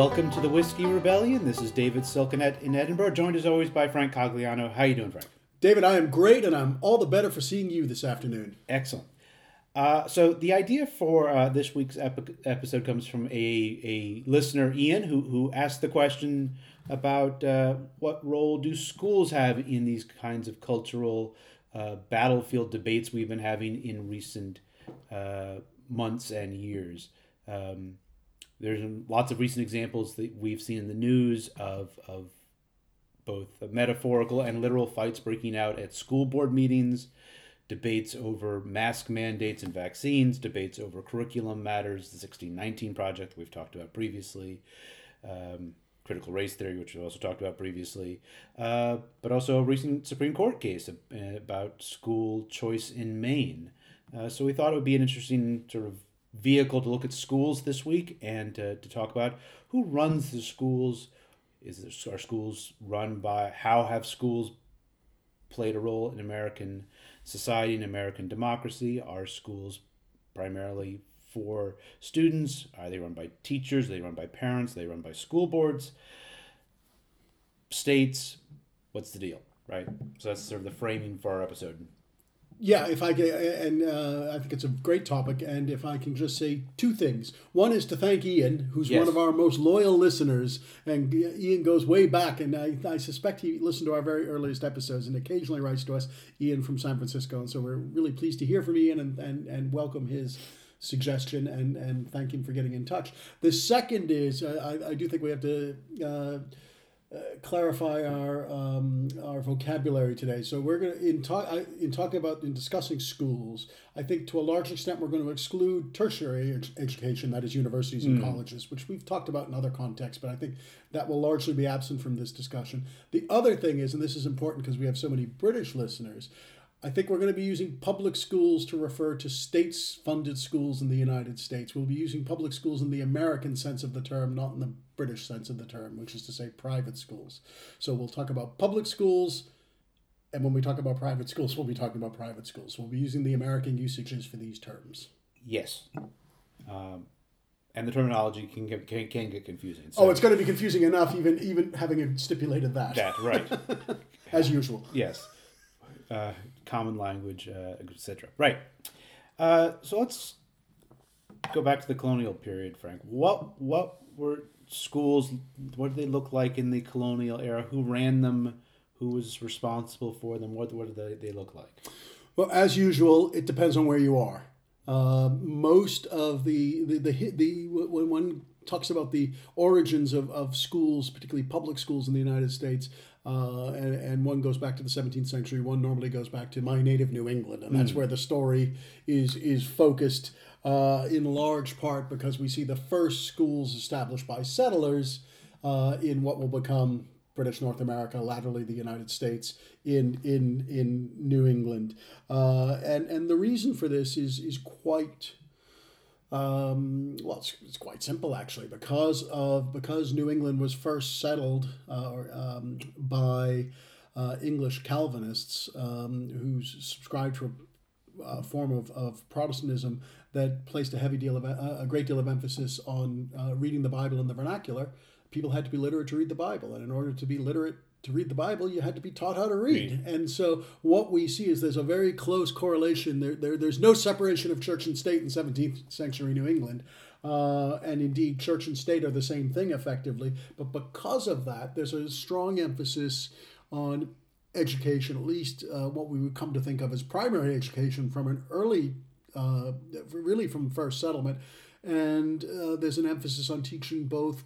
welcome to the Whiskey Rebellion. This is David Silkenat in Edinburgh, joined as always by Frank Cogliano. How are you doing, Frank? David, I am great, and I'm all the better for seeing you this afternoon. Excellent. Uh, so the idea for uh, this week's epi- episode comes from a, a listener, Ian, who, who asked the question about uh, what role do schools have in these kinds of cultural uh, battlefield debates we've been having in recent uh, months and years. Um, there's lots of recent examples that we've seen in the news of, of both metaphorical and literal fights breaking out at school board meetings, debates over mask mandates and vaccines, debates over curriculum matters, the 1619 project we've talked about previously, um, critical race theory, which we've also talked about previously, uh, but also a recent Supreme Court case about school choice in Maine. Uh, so we thought it would be an interesting sort of vehicle to look at schools this week and to, to talk about who runs the schools. Is this, are schools run by how have schools played a role in American society and American democracy? Are schools primarily for students? Are they run by teachers? Are they run by parents? Are they run by school boards? States? What's the deal? Right? So that's sort of the framing for our episode. Yeah, if I can, and uh, I think it's a great topic. And if I can just say two things. One is to thank Ian, who's yes. one of our most loyal listeners. And Ian goes way back, and I, I suspect he listened to our very earliest episodes and occasionally writes to us, Ian from San Francisco. And so we're really pleased to hear from Ian and, and, and welcome his suggestion and, and thank him for getting in touch. The second is uh, I, I do think we have to. Uh, uh, clarify our um, our vocabulary today. So we're going to in talk in talking about in discussing schools. I think to a large extent we're going to exclude tertiary ed- education, that is universities and mm. colleges, which we've talked about in other contexts. But I think that will largely be absent from this discussion. The other thing is, and this is important because we have so many British listeners. I think we're going to be using public schools to refer to states funded schools in the United States. We'll be using public schools in the American sense of the term, not in the British sense of the term, which is to say private schools. So we'll talk about public schools, and when we talk about private schools, we'll be talking about private schools. We'll be using the American usages for these terms. Yes. Um, and the terminology can get, can, can get confusing. So. Oh, it's going to be confusing enough, even even having stipulated that. That, right. As usual. Yes. Uh, common language, uh, etc. Right. Uh, so let's go back to the colonial period, Frank. What what were schools? What did they look like in the colonial era? Who ran them? Who was responsible for them? What what did they, they look like? Well, as usual, it depends on where you are. Uh, most of the the, the the when one talks about the origins of, of schools, particularly public schools in the United States, uh, and, and one goes back to the 17th century, one normally goes back to my native New England, and that's mm. where the story is is focused uh, in large part because we see the first schools established by settlers uh, in what will become British North America, laterally the United States, in in in New England, uh, and and the reason for this is is quite um, well, it's, it's quite simple actually, because of because New England was first settled uh, um, by uh, English Calvinists um, who subscribed to a, a, form of, of Protestantism that placed a heavy deal of a great deal of emphasis on uh, reading the Bible in the vernacular. People had to be literate to read the Bible, and in order to be literate to read the Bible, you had to be taught how to read. read. And so what we see is there's a very close correlation. There, there there's no separation of church and state in 17th century New England. Uh, and indeed, church and state are the same thing effectively. But because of that, there's a strong emphasis on education, at least uh, what we would come to think of as primary education from an early, uh, really from first settlement. And uh, there's an emphasis on teaching both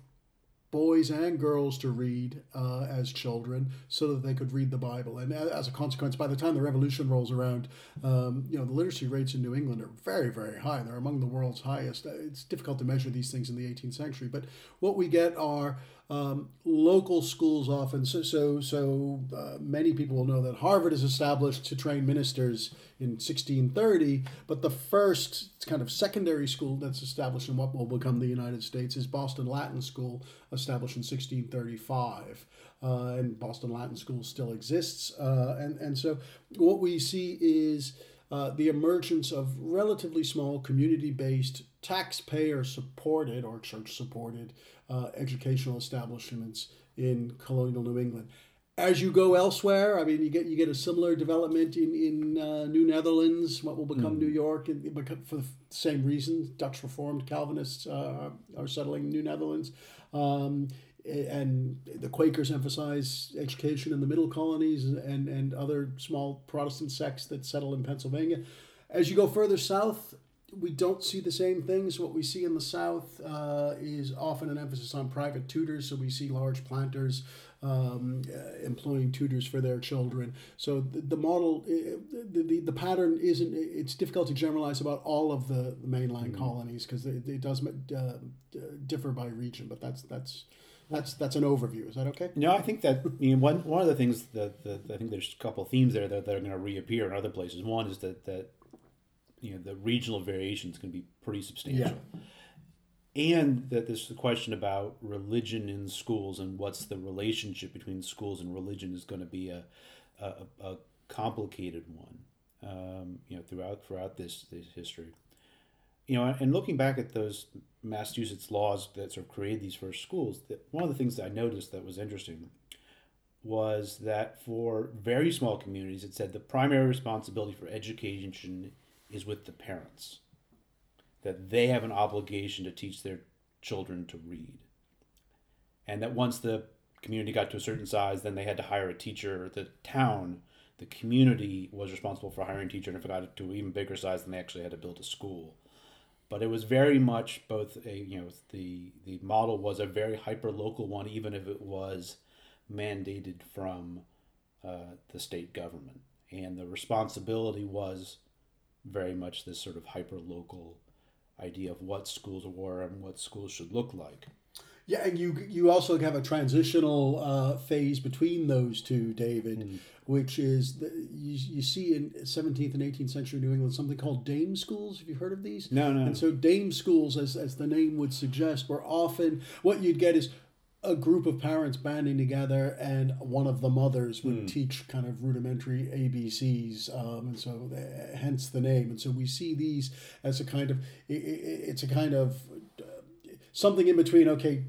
boys and girls to read uh, as children so that they could read the Bible. And as a consequence, by the time the revolution rolls around, um, you know, the literacy rates in New England are very, very high. They're among the world's highest. It's difficult to measure these things in the 18th century, but what we get are um, local schools often. So, so, so uh, many people will know that Harvard is established to train ministers in 1630, but the first kind of secondary school that's established in what will become the United States is Boston Latin School, established in 1635. Uh, and Boston Latin School still exists. Uh, and, and so what we see is uh, the emergence of relatively small community based taxpayer supported or church supported uh, educational establishments in colonial New England. As you go elsewhere, I mean, you get you get a similar development in in uh, New Netherlands, what will become New York, and for the same reason, Dutch Reformed Calvinists uh, are settling New Netherlands. Um, and the Quakers emphasize education in the middle colonies and, and other small Protestant sects that settle in Pennsylvania. As you go further south, we don't see the same things. What we see in the South uh, is often an emphasis on private tutors. So we see large planters um, uh, employing tutors for their children. So the, the model, uh, the, the, the pattern isn't, it's difficult to generalize about all of the, the mainline mm-hmm. colonies because it, it, does uh, differ by region, but that's, that's, that's that's an overview. Is that okay? No, I think that I mean, one one of the things that, that I think there's a couple themes there that, that are going to reappear in other places. One is that that you know the regional variations can be pretty substantial. Yeah. And that this question about religion in schools and what's the relationship between schools and religion is going to be a, a, a complicated one, um, you know, throughout throughout this, this history. You know, and looking back at those Massachusetts laws that sort of created these first schools, that one of the things that I noticed that was interesting was that for very small communities, it said the primary responsibility for education is with the parents. That they have an obligation to teach their children to read. And that once the community got to a certain size, then they had to hire a teacher. The town, the community was responsible for hiring a teacher, and if it got to an even bigger size, then they actually had to build a school. But it was very much both a you know the the model was a very hyper local one, even if it was mandated from uh, the state government, and the responsibility was very much this sort of hyper local idea of what schools were and what schools should look like. Yeah, and you you also have a transitional uh, phase between those two, David, mm. which is the, you, you see in 17th and 18th century New England something called dame schools. Have you heard of these? No, no. And so dame schools, as, as the name would suggest, were often what you'd get is a group of parents banding together, and one of the mothers would mm. teach kind of rudimentary ABCs, um, and so the, hence the name. And so we see these as a kind of it, it's a kind of uh, something in between. Okay,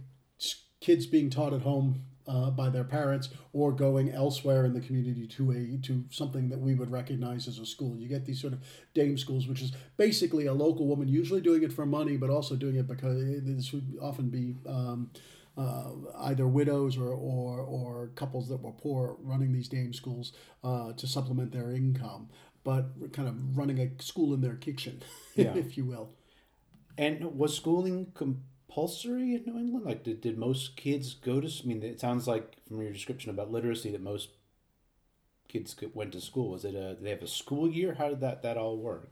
kids being taught at home uh, by their parents or going elsewhere in the community to a to something that we would recognize as a school. You get these sort of dame schools, which is basically a local woman, usually doing it for money, but also doing it because this would often be. Um, uh, either widows or, or, or couples that were poor running these dame schools uh, to supplement their income, but kind of running a school in their kitchen, yeah. if you will. And was schooling compulsory in New England? Like, did, did most kids go to? I mean, it sounds like from your description about literacy that most kids went to school. Was it a? Did they have a school year? How did that that all work?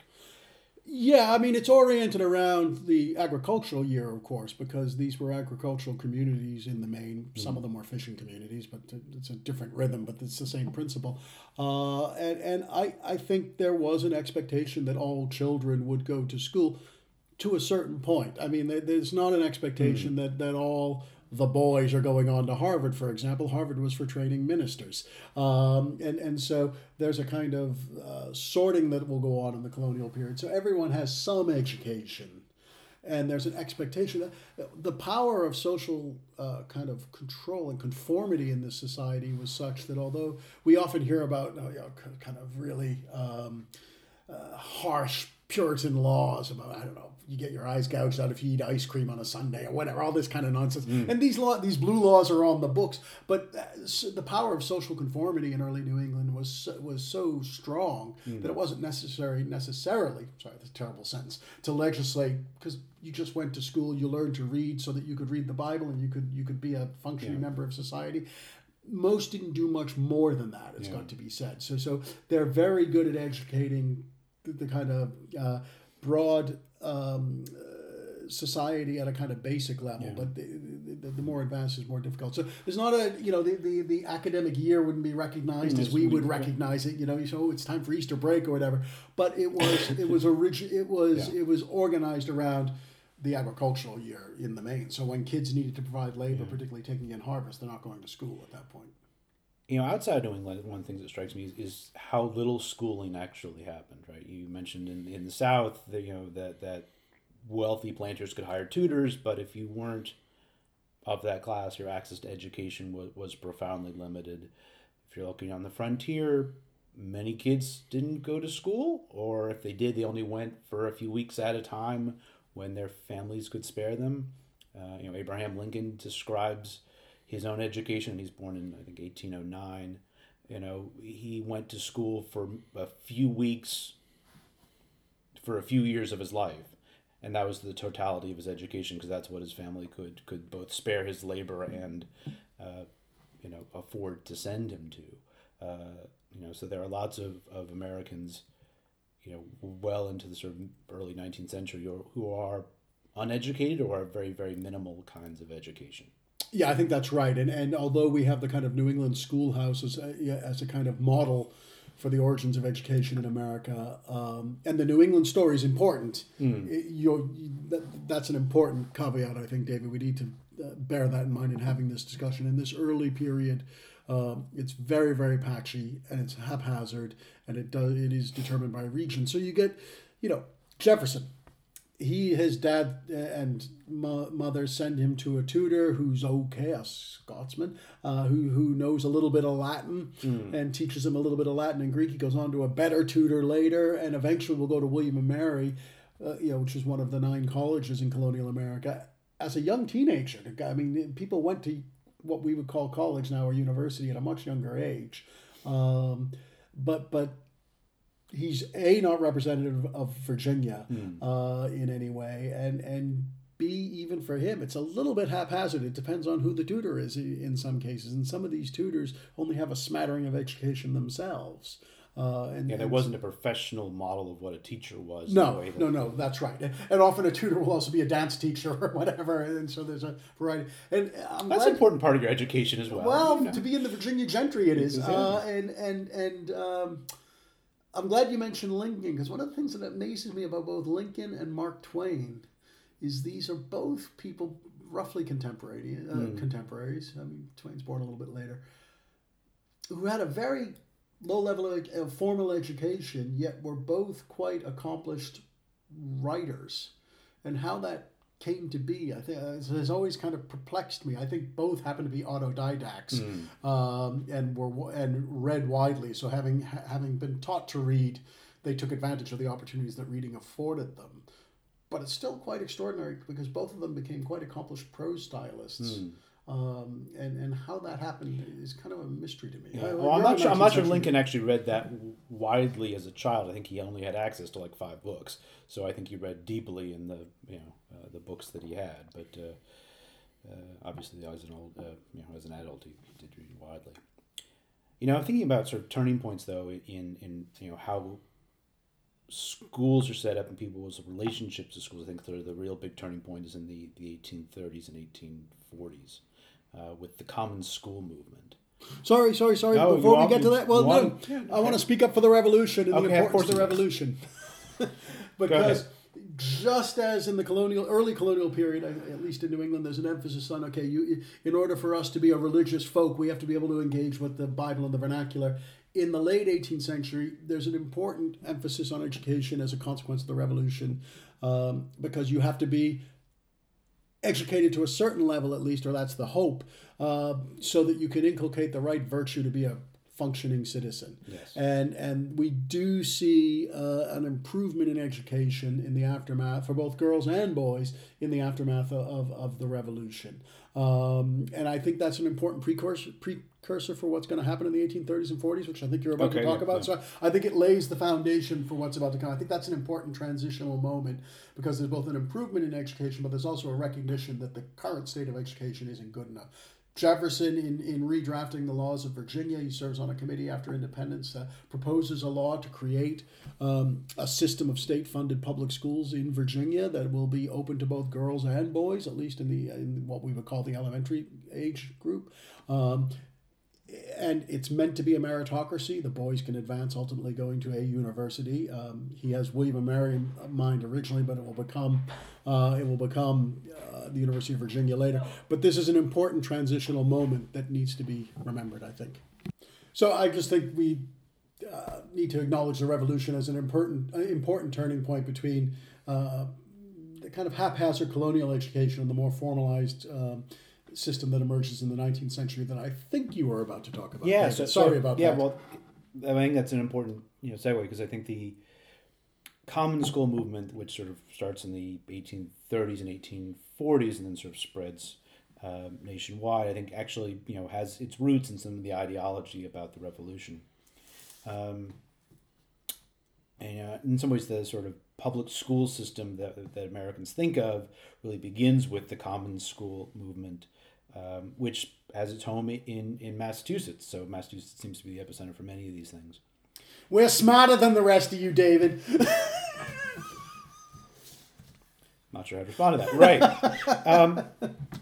Yeah, I mean, it's oriented around the agricultural year, of course, because these were agricultural communities in the main. Mm. Some of them were fishing communities, but it's a different rhythm, but it's the same principle. Uh, and and I, I think there was an expectation that all children would go to school to a certain point. I mean, there's not an expectation mm. that, that all the boys are going on to Harvard, for example. Harvard was for training ministers. Um, and, and so there's a kind of uh, sorting that will go on in the colonial period. So everyone has some education. And there's an expectation that the power of social uh, kind of control and conformity in this society was such that although we often hear about you know, kind of really um, uh, harsh Puritan laws about I don't know you get your eyes gouged out if you eat ice cream on a Sunday or whatever all this kind of nonsense mm. and these law these blue laws are on the books but uh, the power of social conformity in early New England was was so strong mm. that it wasn't necessary necessarily sorry that's a terrible sentence to legislate because you just went to school you learned to read so that you could read the Bible and you could you could be a functioning yeah. member of society most didn't do much more than that it's yeah. got to be said so so they're very good at educating the, the kind of uh, broad um, uh, society at a kind of basic level, yeah. but the, the, the, more advanced is more difficult. So there's not a, you know, the, the, the academic year wouldn't be recognized as we would recognize it. You know, you say, oh, it's time for Easter break or whatever. But it was, it was origi- it was, yeah. it was organized around the agricultural year in the main. So when kids needed to provide labor, yeah. particularly taking in harvest, they're not going to school at that point you know, outside New England, one things that strikes me is, is, how little schooling actually happened. Right? You mentioned in, in the South that you know that that wealthy planters could hire tutors, but if you weren't of that class, your access to education was, was profoundly limited. If you're looking on the frontier, many kids didn't go to school, or if they did, they only went for a few weeks at a time when their families could spare them. Uh, you know, Abraham Lincoln describes his own education. He's born in, I think, 1809. You know, he went to school for a few weeks for a few years of his life. And that was the totality of his education because that's what his family could could both spare his labor and, uh, you know, afford to send him to. Uh, you know, so there are lots of, of Americans, you know, well into the sort of early 19th century who are uneducated or are very, very minimal kinds of education. Yeah, I think that's right. And and although we have the kind of New England schoolhouse as a, as a kind of model for the origins of education in America, um, and the New England story is important. Mm. It, you that, that's an important caveat, I think, David. We need to uh, bear that in mind in having this discussion. In this early period, um, it's very very patchy and it's haphazard, and it does it is determined by region. So you get, you know, Jefferson he his dad uh, and mother send him to a tutor who's okay a scotsman uh, who, who knows a little bit of latin mm. and teaches him a little bit of latin and greek. He goes on to a better tutor later and eventually will go to william and mary uh, you know which is one of the nine colleges in colonial america. As a young teenager i mean people went to what we would call college now or university at a much younger age. Um, but but he's a not representative of Virginia mm. uh, in any way, and and b even for him, it's a little bit haphazard. It depends on who the tutor is in some cases, and some of these tutors only have a smattering of education themselves. Uh, and, yeah, there wasn't a professional model of what a teacher was. No, no, no, that's right. And often a tutor will also be a dance teacher or whatever, and so there's a variety. And I'm that's an important part of your education as well. Well, you know. to be in the Virginia gentry, it is, uh, and and and. Um, I'm glad you mentioned Lincoln because one of the things that amazes me about both Lincoln and Mark Twain is these are both people roughly contemporary uh, mm. contemporaries. I mean, Twain's born a little bit later, who had a very low level of formal education, yet were both quite accomplished writers, and how that came to be. I think uh, has always kind of perplexed me. I think both happen to be autodidacts mm. um, and were and read widely. So having having been taught to read, they took advantage of the opportunities that reading afforded them. But it's still quite extraordinary because both of them became quite accomplished prose stylists. Mm. Um, and and how that happened is kind of a mystery to me. Yeah. Well, I'm not sure. I'm not sure Lincoln actually read that widely as a child. I think he only had access to like five books, so I think he read deeply in the you know uh, the books that he had. But uh, uh, obviously, as an old uh, you know as an adult, he, he, did read widely. You know, I'm thinking about sort of turning points though in in you know how schools are set up and people's relationships to schools. I think the, the real big turning point is in the, the 1830s and 1840s uh, with the common school movement. Sorry, sorry, sorry. Oh, Before we get to that, well, no, yeah, I want to speak up for the revolution and okay, the importance of, of the revolution. because just as in the colonial, early colonial period, at least in New England, there's an emphasis on okay, you, in order for us to be a religious folk, we have to be able to engage with the Bible and the vernacular. In the late 18th century, there's an important emphasis on education as a consequence of the revolution, um, because you have to be educated to a certain level at least, or that's the hope, uh, so that you can inculcate the right virtue to be a functioning citizen. Yes. And and we do see uh, an improvement in education in the aftermath for both girls and boys in the aftermath of, of the revolution. Um, and I think that's an important precursor precursor for what's going to happen in the 1830s and 40s, which I think you're about okay, to talk yeah, about. Yeah. So I think it lays the foundation for what's about to come. I think that's an important transitional moment because there's both an improvement in education, but there's also a recognition that the current state of education isn't good enough. Jefferson, in, in redrafting the laws of Virginia, he serves on a committee after independence, uh, proposes a law to create um, a system of state funded public schools in Virginia that will be open to both girls and boys, at least in, the, in what we would call the elementary age group. Um, and it's meant to be a meritocracy. The boys can advance, ultimately going to a university. Um, he has William and Mary in mind originally, but it will become uh, it will become uh, the University of Virginia later. But this is an important transitional moment that needs to be remembered. I think. So I just think we uh, need to acknowledge the revolution as an important uh, important turning point between uh, the kind of haphazard colonial education and the more formalized. System that emerges in the 19th century that I think you were about to talk about. Yeah, so, sorry so- about yeah, that. Yeah, well, I think that's an important you know segue because I think the common school movement, which sort of starts in the 1830s and 1840s and then sort of spreads um, nationwide, I think actually you know has its roots in some of the ideology about the revolution. Um, and uh, in some ways, the sort of public school system that, that Americans think of really begins with the common school movement, um, which has its home in, in Massachusetts. So Massachusetts seems to be the epicenter for many of these things. We're smarter than the rest of you, David. Not sure how to respond to that. Right. um,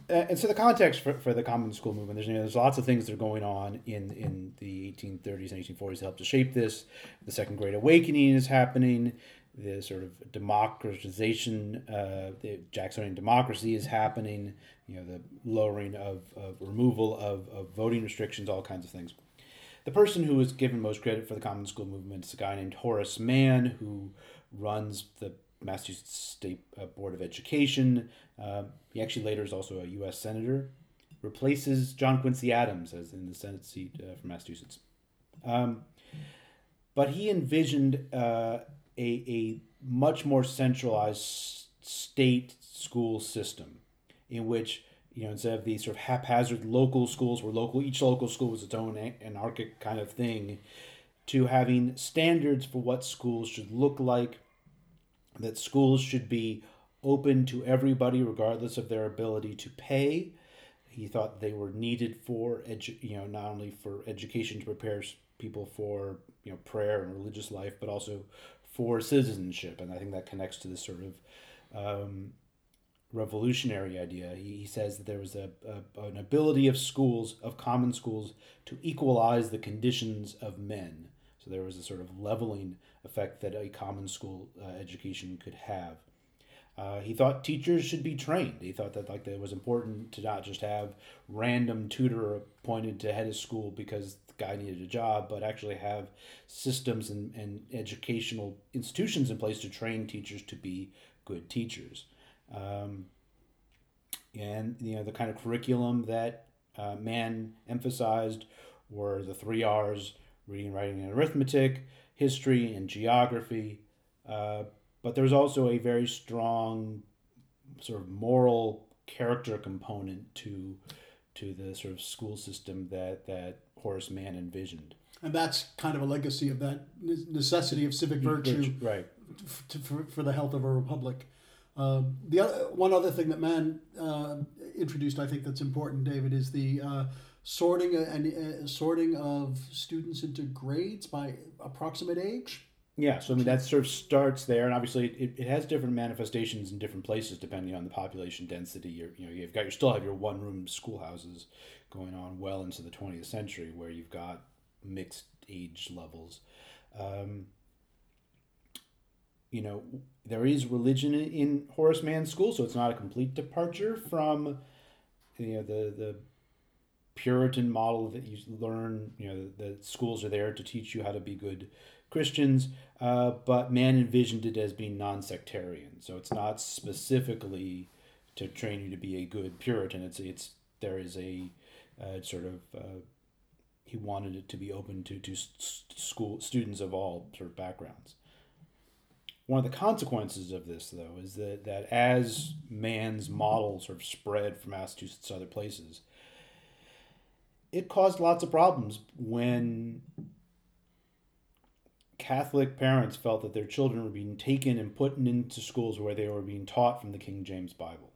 and so the context for, for the common school movement, there's, you know, there's lots of things that are going on in, in the 1830s and 1840s that help to shape this. The Second Great Awakening is happening. The sort of democratization, uh, the Jacksonian democracy is happening. You know, the lowering of, of removal of, of voting restrictions, all kinds of things. The person who is given most credit for the common school movement is a guy named Horace Mann, who runs the Massachusetts State uh, Board of Education. Uh, he actually later is also a U.S. senator. Replaces John Quincy Adams as in the Senate seat uh, for Massachusetts. Um, but he envisioned uh, a, a much more centralized state school system in which you know instead of these sort of haphazard local schools where local each local school was its own anarchic kind of thing to having standards for what schools should look like that schools should be open to everybody regardless of their ability to pay. He thought they were needed for edu- you know not only for education to prepare people for you know prayer and religious life but also for citizenship. And i think that connects to this sort of um, revolutionary idea he, he says that there was a, a an ability of schools of common schools to equalize the conditions of men so there was a sort of leveling effect that a common school uh, education could have uh, he thought teachers should be trained. He thought that like that it was important to not just have random tutor appointed to head of school because the guy needed a job, but actually have systems and, and educational institutions in place to train teachers to be good teachers. Um, and you know the kind of curriculum that uh, Mann emphasized were the three R's: reading, writing, and arithmetic, history, and geography. Uh, but there's also a very strong sort of moral character component to to the sort of school system that that Horace Mann envisioned. And that's kind of a legacy of that necessity of civic virtue right? f- to, for, for the health of a republic. Um, the other, one other thing that Mann uh, introduced, I think that's important, David, is the uh, sorting uh, and uh, sorting of students into grades by approximate age. Yeah, so I mean that sort of starts there, and obviously it, it has different manifestations in different places depending on the population density. You're, you know, you've got you still have your one room schoolhouses going on well into the twentieth century, where you've got mixed age levels. Um, you know, there is religion in, Horace Mann's school, so it's not a complete departure from you know the the Puritan model that you learn. You know, the, the schools are there to teach you how to be good Christians, uh, but Mann envisioned it as being non-sectarian. So it's not specifically to train you to be a good Puritan. It's it's there is a uh, sort of uh, he wanted it to be open to to school students of all sort of backgrounds. One of the consequences of this, though, is that, that as Mann's model sort of spread from Massachusetts to other places, it caused lots of problems when Catholic parents felt that their children were being taken and put into schools where they were being taught from the King James Bible,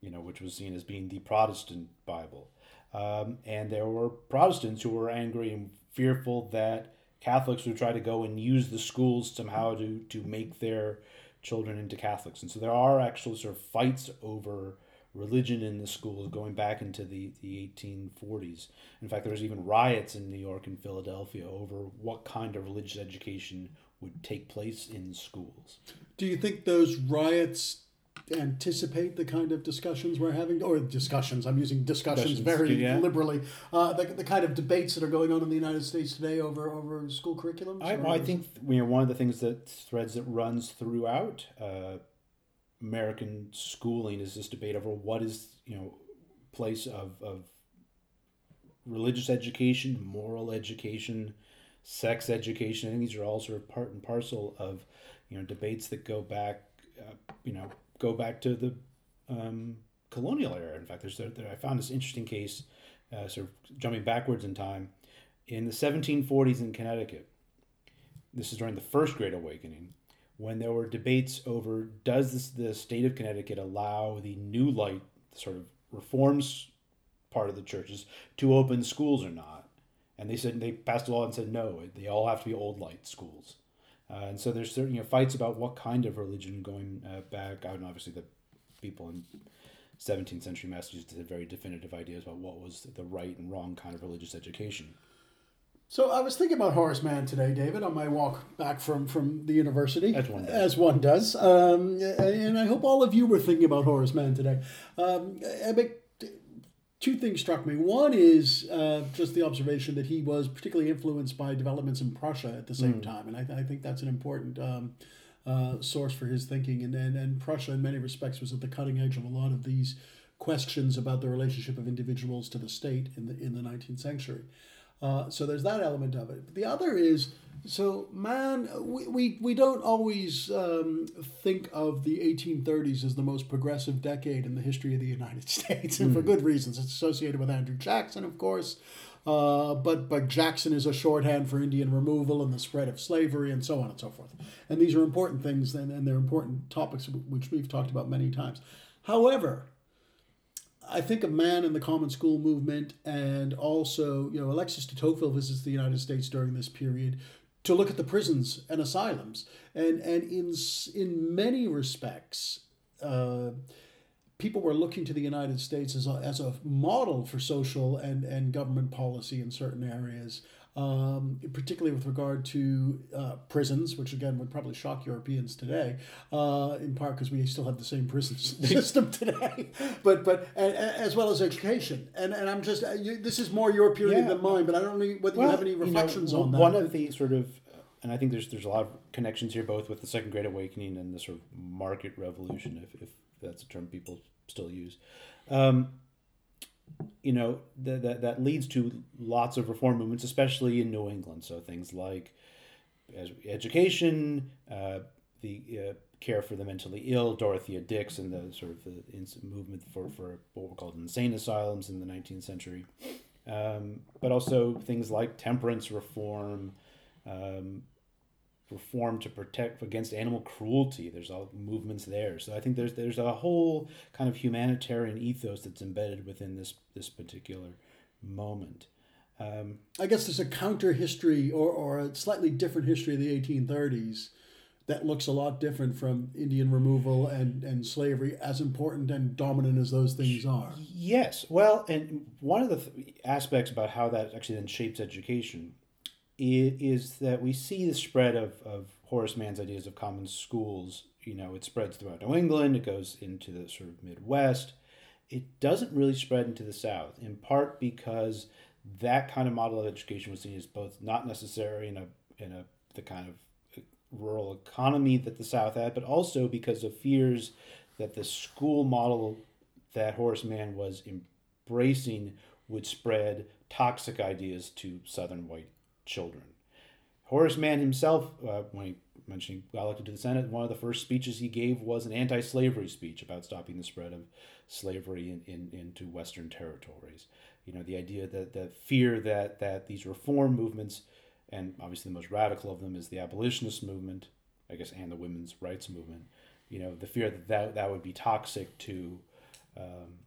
you know, which was seen as being the Protestant Bible. Um, and there were Protestants who were angry and fearful that Catholics would try to go and use the schools somehow to, to make their children into Catholics. And so there are actual sort of fights over religion in the schools going back into the, the 1840s. In fact, there was even riots in New York and Philadelphia over what kind of religious education would take place in schools. Do you think those riots anticipate the kind of discussions we're having, or discussions? I'm using discussions, Discussions, very yeah. liberally. Uh, the, the kind of debates that are going on in the United States today over over school curriculums. I, well, I think you know one of the things that threads that runs throughout uh, American schooling is this debate over what is you know place of, of religious education, moral education, sex education. I think these are all sort of part and parcel of you know debates that go back, uh, you know, go back to the um, colonial era. In fact, there's there, I found this interesting case, uh, sort of jumping backwards in time, in the 1740s in Connecticut. This is during the First Great Awakening, when there were debates over does this, the state of Connecticut allow the New Light sort of reforms part of the churches to open schools or not. And they said they passed a law and said no, they all have to be old light schools. Uh, and so there's certain you know, fights about what kind of religion going uh, back. I know obviously the people in 17th century Massachusetts had very definitive ideas about what was the right and wrong kind of religious education. So I was thinking about Horace Mann today, David, on my walk back from, from the university, as one does. As one does. Um, and I hope all of you were thinking about Horace Mann today. Um, two things struck me. One is uh, just the observation that he was particularly influenced by developments in Prussia at the same mm. time, and I, th- I, think that's an important um, uh, source for his thinking. And, and and Prussia, in many respects, was at the cutting edge of a lot of these questions about the relationship of individuals to the state in the in the nineteenth century. Uh, so there's that element of it. But the other is so Mann, we, we, we don't always um, think of the 1830s as the most progressive decade in the history of the United States, and mm. for hmm. good reasons. It's associated with Andrew Jackson, of course. Uh, but but Jackson is a shorthand for Indian removal and the spread of slavery and so on and so forth. And these are important things, and, and they're important topics which we've talked about many times. However, I think of Mann in the common school movement, and also, you know, Alexis de Tocqueville visits the United States during this period to look at the prisons and asylums, and and in in many respects, uh, people were looking to the United States as a, as a model for social and and government policy in certain areas um, particularly with regard to uh, prisons, which again would probably shock Europeans today, uh, in part because we still have the same prison system today, but but and, as well as education. And and I'm just uh, you, this is more your period yeah. than mine, but I don't know whether well, you have any reflections you know, on that. One of the sort of and I think there's there's a lot of connections here, both with the Second Great Awakening and the sort of market revolution, if, if that's a term people still use. Um, you know that, that that leads to lots of reform movements, especially in New England. So things like education, uh, the uh, care for the mentally ill, Dorothea Dix, and the sort of the movement for, for what were called insane asylums in the 19th century, um, but also things like temperance reform, um, reform to protect against animal cruelty. There's all movements there. So I think there's there's a whole kind of humanitarian ethos that's embedded within this this particular moment. Um, I guess there's a counter history or, or a slightly different history of the 1830s that looks a lot different from Indian removal and, and slavery, as important and dominant as those things are. Yes. Well, and one of the th- aspects about how that actually then shapes education is that we see the spread of, of Horace Mann's ideas of common schools. You know, it spreads throughout New England, it goes into the sort of Midwest. It doesn't really spread into the South, in part because that kind of model of education was seen as both not necessary in a in a the kind of uh, rural economy that the South had, but also because of fears that the school model that Horace Mann was embracing would spread toxic ideas to Southern white children. Horace Mann himself, uh, when he mentioned got elected to the Senate, one of the first speeches he gave was an anti slavery speech about stopping the spread of slavery in, in, into Western territories. You know, the idea that the fear that, that these reform movements, and obviously the most radical of them is the abolitionist movement, I guess, and the women's rights movement, you know, the fear that that, that would be toxic to um,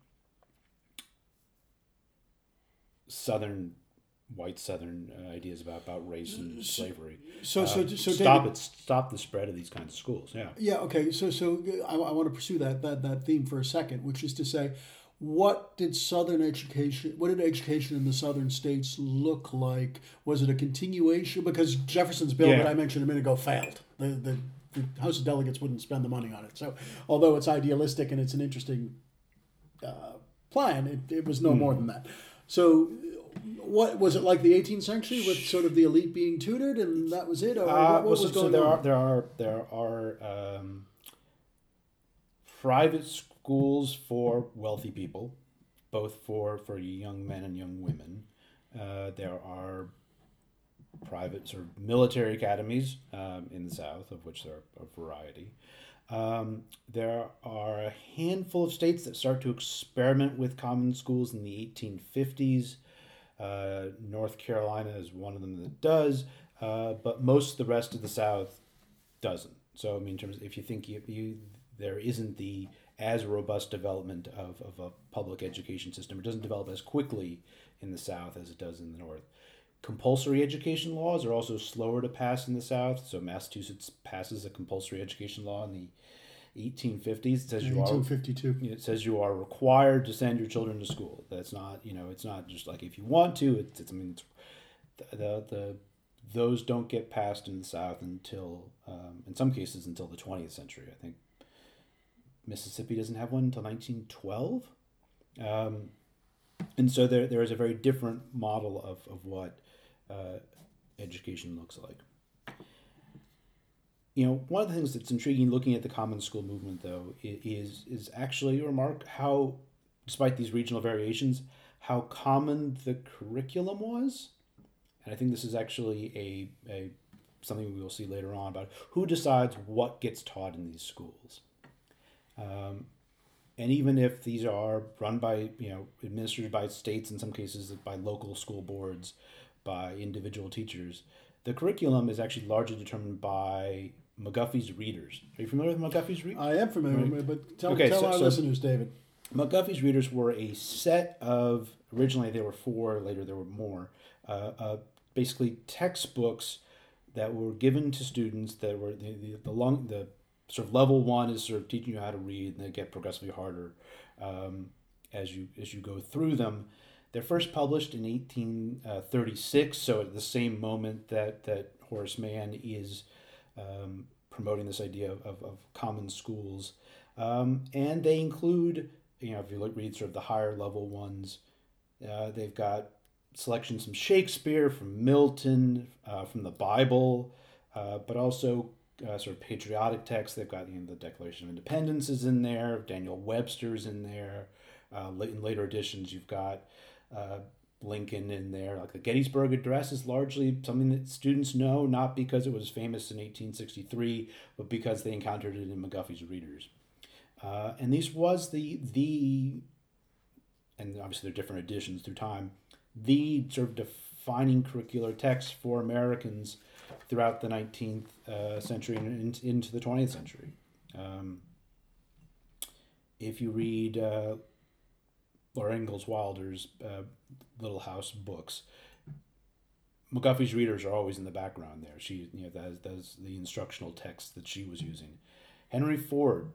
Southern white Southern uh, ideas about, about race and slavery. So, so, uh, so stop David, it. Stop the spread of these kinds of schools. Yeah. Yeah. Okay. So, so I, I want to pursue that that that theme for a second, which is to say, what did Southern education? What did education in the Southern states look like? Was it a continuation? Because Jefferson's bill yeah. that I mentioned a minute ago failed. The, the the House of Delegates wouldn't spend the money on it. So, although it's idealistic and it's an interesting uh, plan, it, it was no mm. more than that. So what was it like the 18th century with sort of the elite being tutored and that was it or uh, what, what was so, going so there on? are there are there are um, private schools for wealthy people both for, for young men and young women. Uh, there are private sort of military academies um, in the South, of which there are a variety. Um, there are a handful of states that start to experiment with common schools in the 1850s. Uh, North Carolina is one of them that does, uh, but most of the rest of the South doesn't. So, I mean, in terms of, if you think you, you there isn't the as robust development of, of a public education system, it doesn't develop as quickly in the South as it does in the North. Compulsory education laws are also slower to pass in the South. So Massachusetts passes a compulsory education law in the 1850s. It says you 1852. are it says you are required to send your children to school. That's not you know it's not just like if you want to. It's, it's I mean it's, the, the the those don't get passed in the South until um, in some cases until the 20th century. I think Mississippi doesn't have one until 1912. Um, and so there, there is a very different model of, of what uh, education looks like. You know, one of the things that's intriguing looking at the common school movement, though, is is actually remark how, despite these regional variations, how common the curriculum was, and I think this is actually a, a something we will see later on about who decides what gets taught in these schools. Um, and even if these are run by you know administered by states in some cases by local school boards by individual teachers. The curriculum is actually largely determined by McGuffey's readers. Are you familiar with McGuffey's readers? I am familiar right. with but tell, okay, tell so, our so listeners, David. McGuffey's readers were a set of, originally there were four, later there were more, uh, uh, basically textbooks that were given to students that were the, the, the long, the sort of level one is sort of teaching you how to read and they get progressively harder um, as you as you go through them they're first published in 1836, so at the same moment that, that Horace Mann is um, promoting this idea of, of, common schools. Um, and they include, you know, if you look, read sort of the higher level ones, uh, they've got selections from Shakespeare, from Milton, uh, from the Bible, uh, but also uh, sort of patriotic texts. They've got you know, the Declaration of Independence is in there, Daniel Webster's in there. Uh, in later editions, you've got uh, Lincoln in there. Like the Gettysburg Address is largely something that students know, not because it was famous in 1863, but because they encountered it in McGuffey's readers. Uh, and this was the the, and obviously there are different editions through time, the sort of defining curricular text for Americans throughout the 19th uh, century and into the 20th century. Um, if you read uh, Laura Ingalls Wilder's uh, Little House books. McGuffey's readers are always in the background there. She, you know, that's, that's the instructional text that she was using. Henry Ford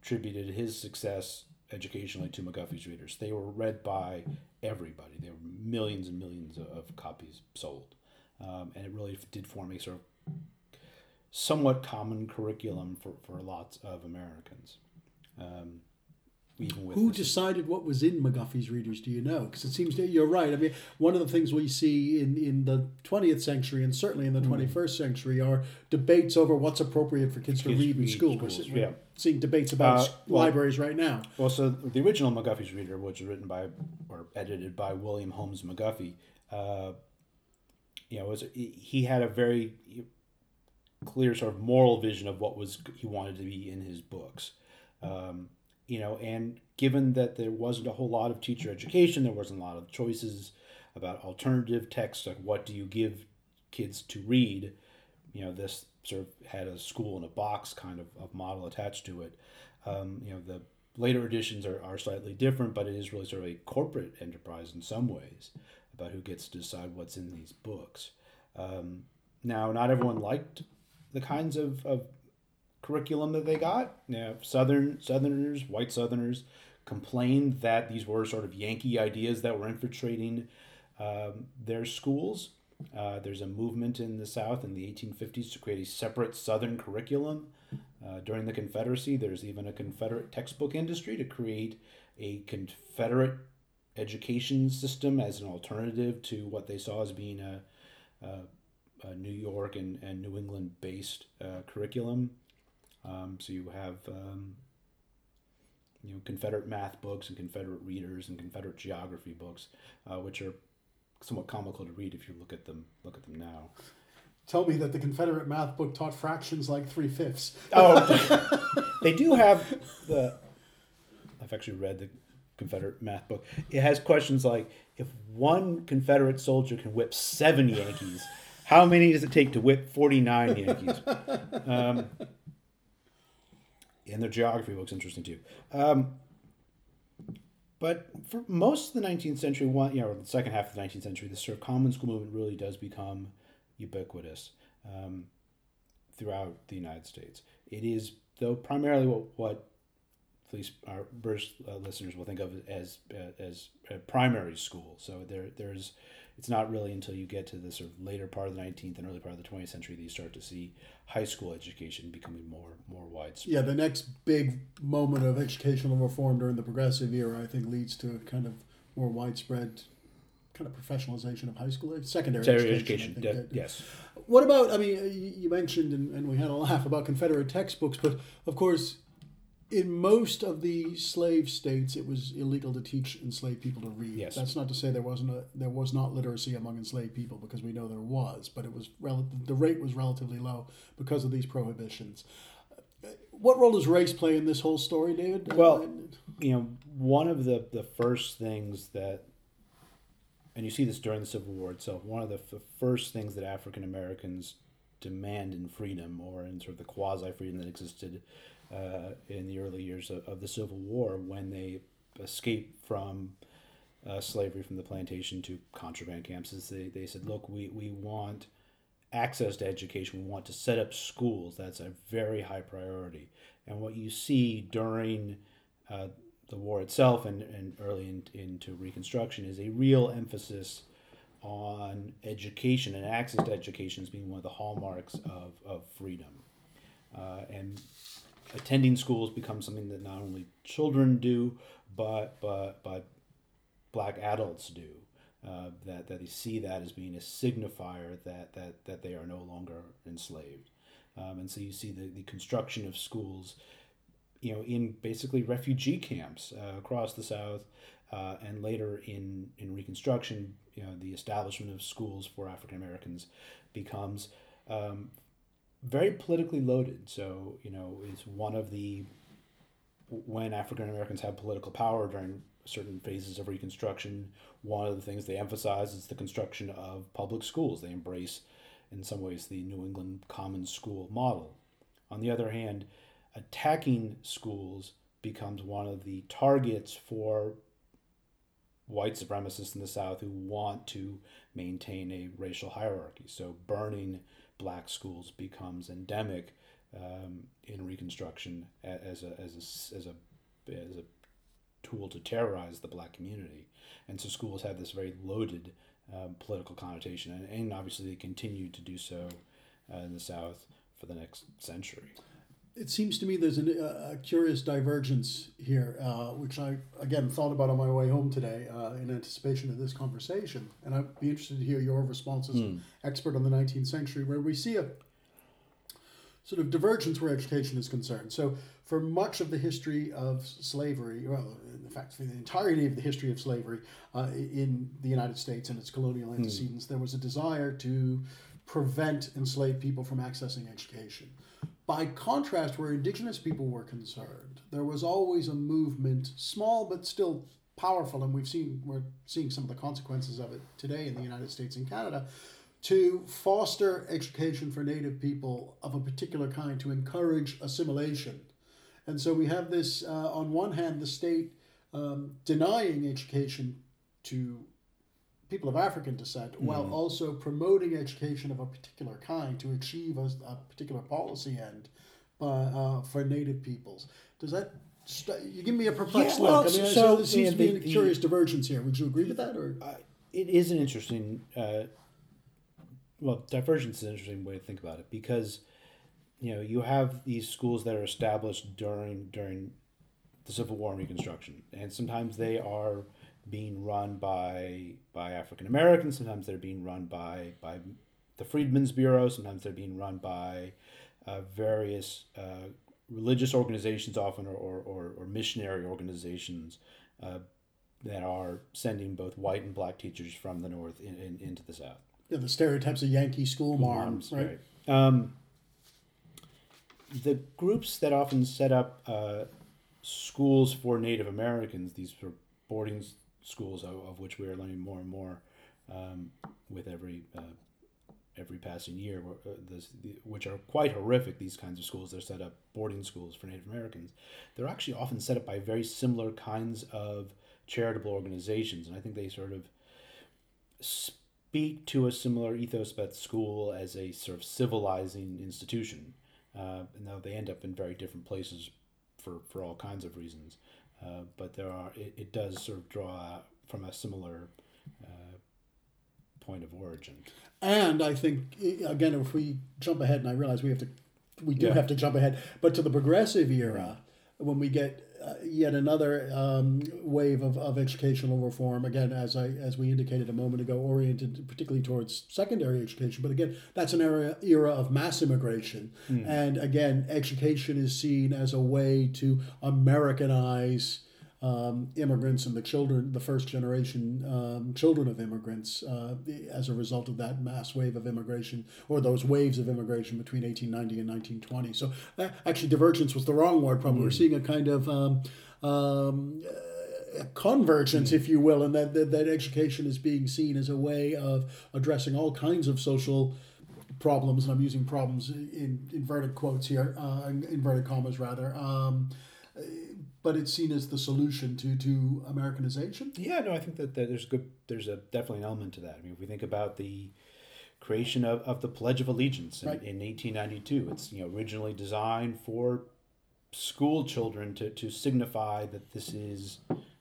attributed his success educationally to McGuffey's readers. They were read by everybody. There were millions and millions of, copies sold. Um, and it really did form a sort of somewhat common curriculum for, for lots of Americans. Um, who decided what was in McGuffey's readers? Do you know? Because it seems that you're right. I mean, one of the things we see in, in the 20th century and certainly in the mm. 21st century are debates over what's appropriate for kids, kids to read in school. Schools, we're, yeah. seeing debates about uh, well, libraries right now. Well, so the original McGuffey's reader, which was written by or edited by William Holmes McGuffey, uh, you know, was he had a very clear sort of moral vision of what was he wanted to be in his books. Um, you know, and given that there wasn't a whole lot of teacher education, there wasn't a lot of choices about alternative texts, like what do you give kids to read, you know, this sort of had a school in a box kind of, of model attached to it. Um, you know, the later editions are, are slightly different, but it is really sort of a corporate enterprise in some ways about who gets to decide what's in these books. Um, now, not everyone liked the kinds of, of curriculum that they got. You Southern Southerners, white Southerners, complained that these were sort of Yankee ideas that were infiltrating um, their schools. Uh, there's a movement in the South in the 1850s to create a separate Southern curriculum. Uh, during the Confederacy, there's even a Confederate textbook industry to create a Confederate education system as an alternative to what they saw as being a, a, a New York and, and New England based uh, curriculum. Um, so you have um, you know Confederate math books and Confederate readers and Confederate geography books, uh, which are somewhat comical to read if you look at them look at them now. Tell me that the Confederate math book taught fractions like three fifths. Oh, they do have the. I've actually read the Confederate math book. It has questions like if one Confederate soldier can whip seven Yankees, how many does it take to whip 49 Yankees? Um, and their geography looks interesting too. Um, but for most of the 19th century, one you know, the second half of the 19th century, the sort of common school movement really does become ubiquitous um, throughout the United States. It is, though, primarily what, what at least our British uh, listeners will think of as uh, as a primary school. So there there's it's not really until you get to the sort of later part of the 19th and early part of the 20th century that you start to see high school education becoming more more widespread. Yeah, the next big moment of educational reform during the progressive era, I think, leads to kind of more widespread kind of professionalization of high school, secondary, secondary education. education de- yes. What about? I mean, you mentioned, and, and we had a laugh about Confederate textbooks, but of course, in most of the slave states, it was illegal to teach enslaved people to read. Yes. That's not to say there wasn't a there was not literacy among enslaved people because we know there was, but it was rel- the rate was relatively low because of these prohibitions. What role does race play in this whole story, David? Uh, well, you know, one of the the first things that and you see this during the Civil War itself. One of the f- first things that African Americans demand in freedom, or in sort of the quasi freedom that existed uh, in the early years of, of, the Civil War, when they escaped from uh, slavery from the plantation to contraband camps, is they, they said, look, we, we want access to education. We want to set up schools. That's a very high priority. And what you see during uh, the war itself and, and early in, into Reconstruction is a real emphasis on education and access to education as being one of the hallmarks of, of freedom. Uh, and attending schools becomes something that not only children do, but, but, but black adults do. Uh, that, that they see that as being a signifier that, that, that they are no longer enslaved. Um, and so you see the, the construction of schools you know, in basically refugee camps uh, across the South, uh, and later in, in Reconstruction, you know, the establishment of schools for African Americans becomes um, very politically loaded. So, you know, it's one of the, when African Americans have political power during certain phases of Reconstruction, one of the things they emphasize is the construction of public schools. They embrace, in some ways, the New England Common School model. On the other hand, attacking schools becomes one of the targets for white supremacists in the South who want to maintain a racial hierarchy. So burning black schools becomes endemic um, in Reconstruction as a, as a, as a, as a tool to terrorize the black community. And so schools have this very loaded um, political connotation, and, and obviously they continue to do so uh, in the South for the next century it seems to me there's an, a curious divergence here, uh, which I again thought about on my way home today uh, in anticipation of this conversation, and I'd be interested to hear your response as mm. expert on the 19th century, where we see a sort of divergence where education is concerned. So, for much of the history of slavery, well, in fact, for the entirety of the history of slavery uh, in the United States and its colonial hmm. antecedents, mm. there was a desire to prevent enslaved people from accessing education. By contrast, where indigenous people were concerned, there was always a movement, small but still powerful, and we've seen we're seeing some of the consequences of it today in the United States and Canada, to foster education for Native people of a particular kind to encourage assimilation. And so we have this uh, on one hand, the state um, denying education to people of African descent mm. while also promoting education of a particular kind to achieve a, a particular policy end by, uh, for Native peoples. Does that st- you give me a perplexed yeah, well, look? I mean, so, so there seems to be a curious divergence here. Would you agree with that? Or uh, it is an interesting. Uh, well, divergence is an interesting way to think about it because you know you have these schools that are established during during the Civil War and Reconstruction, and sometimes they are being run by by African Americans. Sometimes they're being run by by the Freedmen's Bureau. Sometimes they're being run by uh, various uh, religious organizations often or, or, or, or missionary organizations uh, that are sending both white and black teachers from the north in, in, into the south. Yeah, the stereotypes of Yankee school moms, right? right. Um, the groups that often set up uh, schools for Native Americans, these boarding schools of, of, which we are learning more and more um, with every uh, every passing year, uh, which are quite horrific. These kinds of schools they're set up boarding schools for Native Americans. They're actually often set up by very similar kinds of charitable organizations, and I think they sort of speak to a similar ethos about school as a sort of civilizing institution. Uh, and though they end up in very different places for, for all kinds of reasons, uh, but there are it, it does sort of draw from a similar uh, point of origin. And I think again, if we jump ahead, and I realize we have to, we do yeah. have to jump ahead, but to the progressive era, when we get yet another um, wave of, of educational reform. Again, as I as we indicated a moment ago, oriented particularly towards secondary education. But again, that's an era era of mass immigration, mm. and again, education is seen as a way to Americanize um, immigrants and the children, the first generation um, children of immigrants, uh, as a result of that mass wave of immigration or those waves of immigration between 1890 and 1920. So uh, actually, divergence was the wrong word. Probably mm. we're seeing a kind of um, um convergence, if you will, and that, that that education is being seen as a way of addressing all kinds of social problems, and I'm using problems in inverted quotes here, uh, inverted commas rather. But it's seen as the solution to to Americanization. Yeah, no, I think that, that there's good. There's a definitely an element to that. I mean, if we think about the creation of, of the Pledge of Allegiance in, right. in 1892, it's you know originally designed for school children to, to signify that this is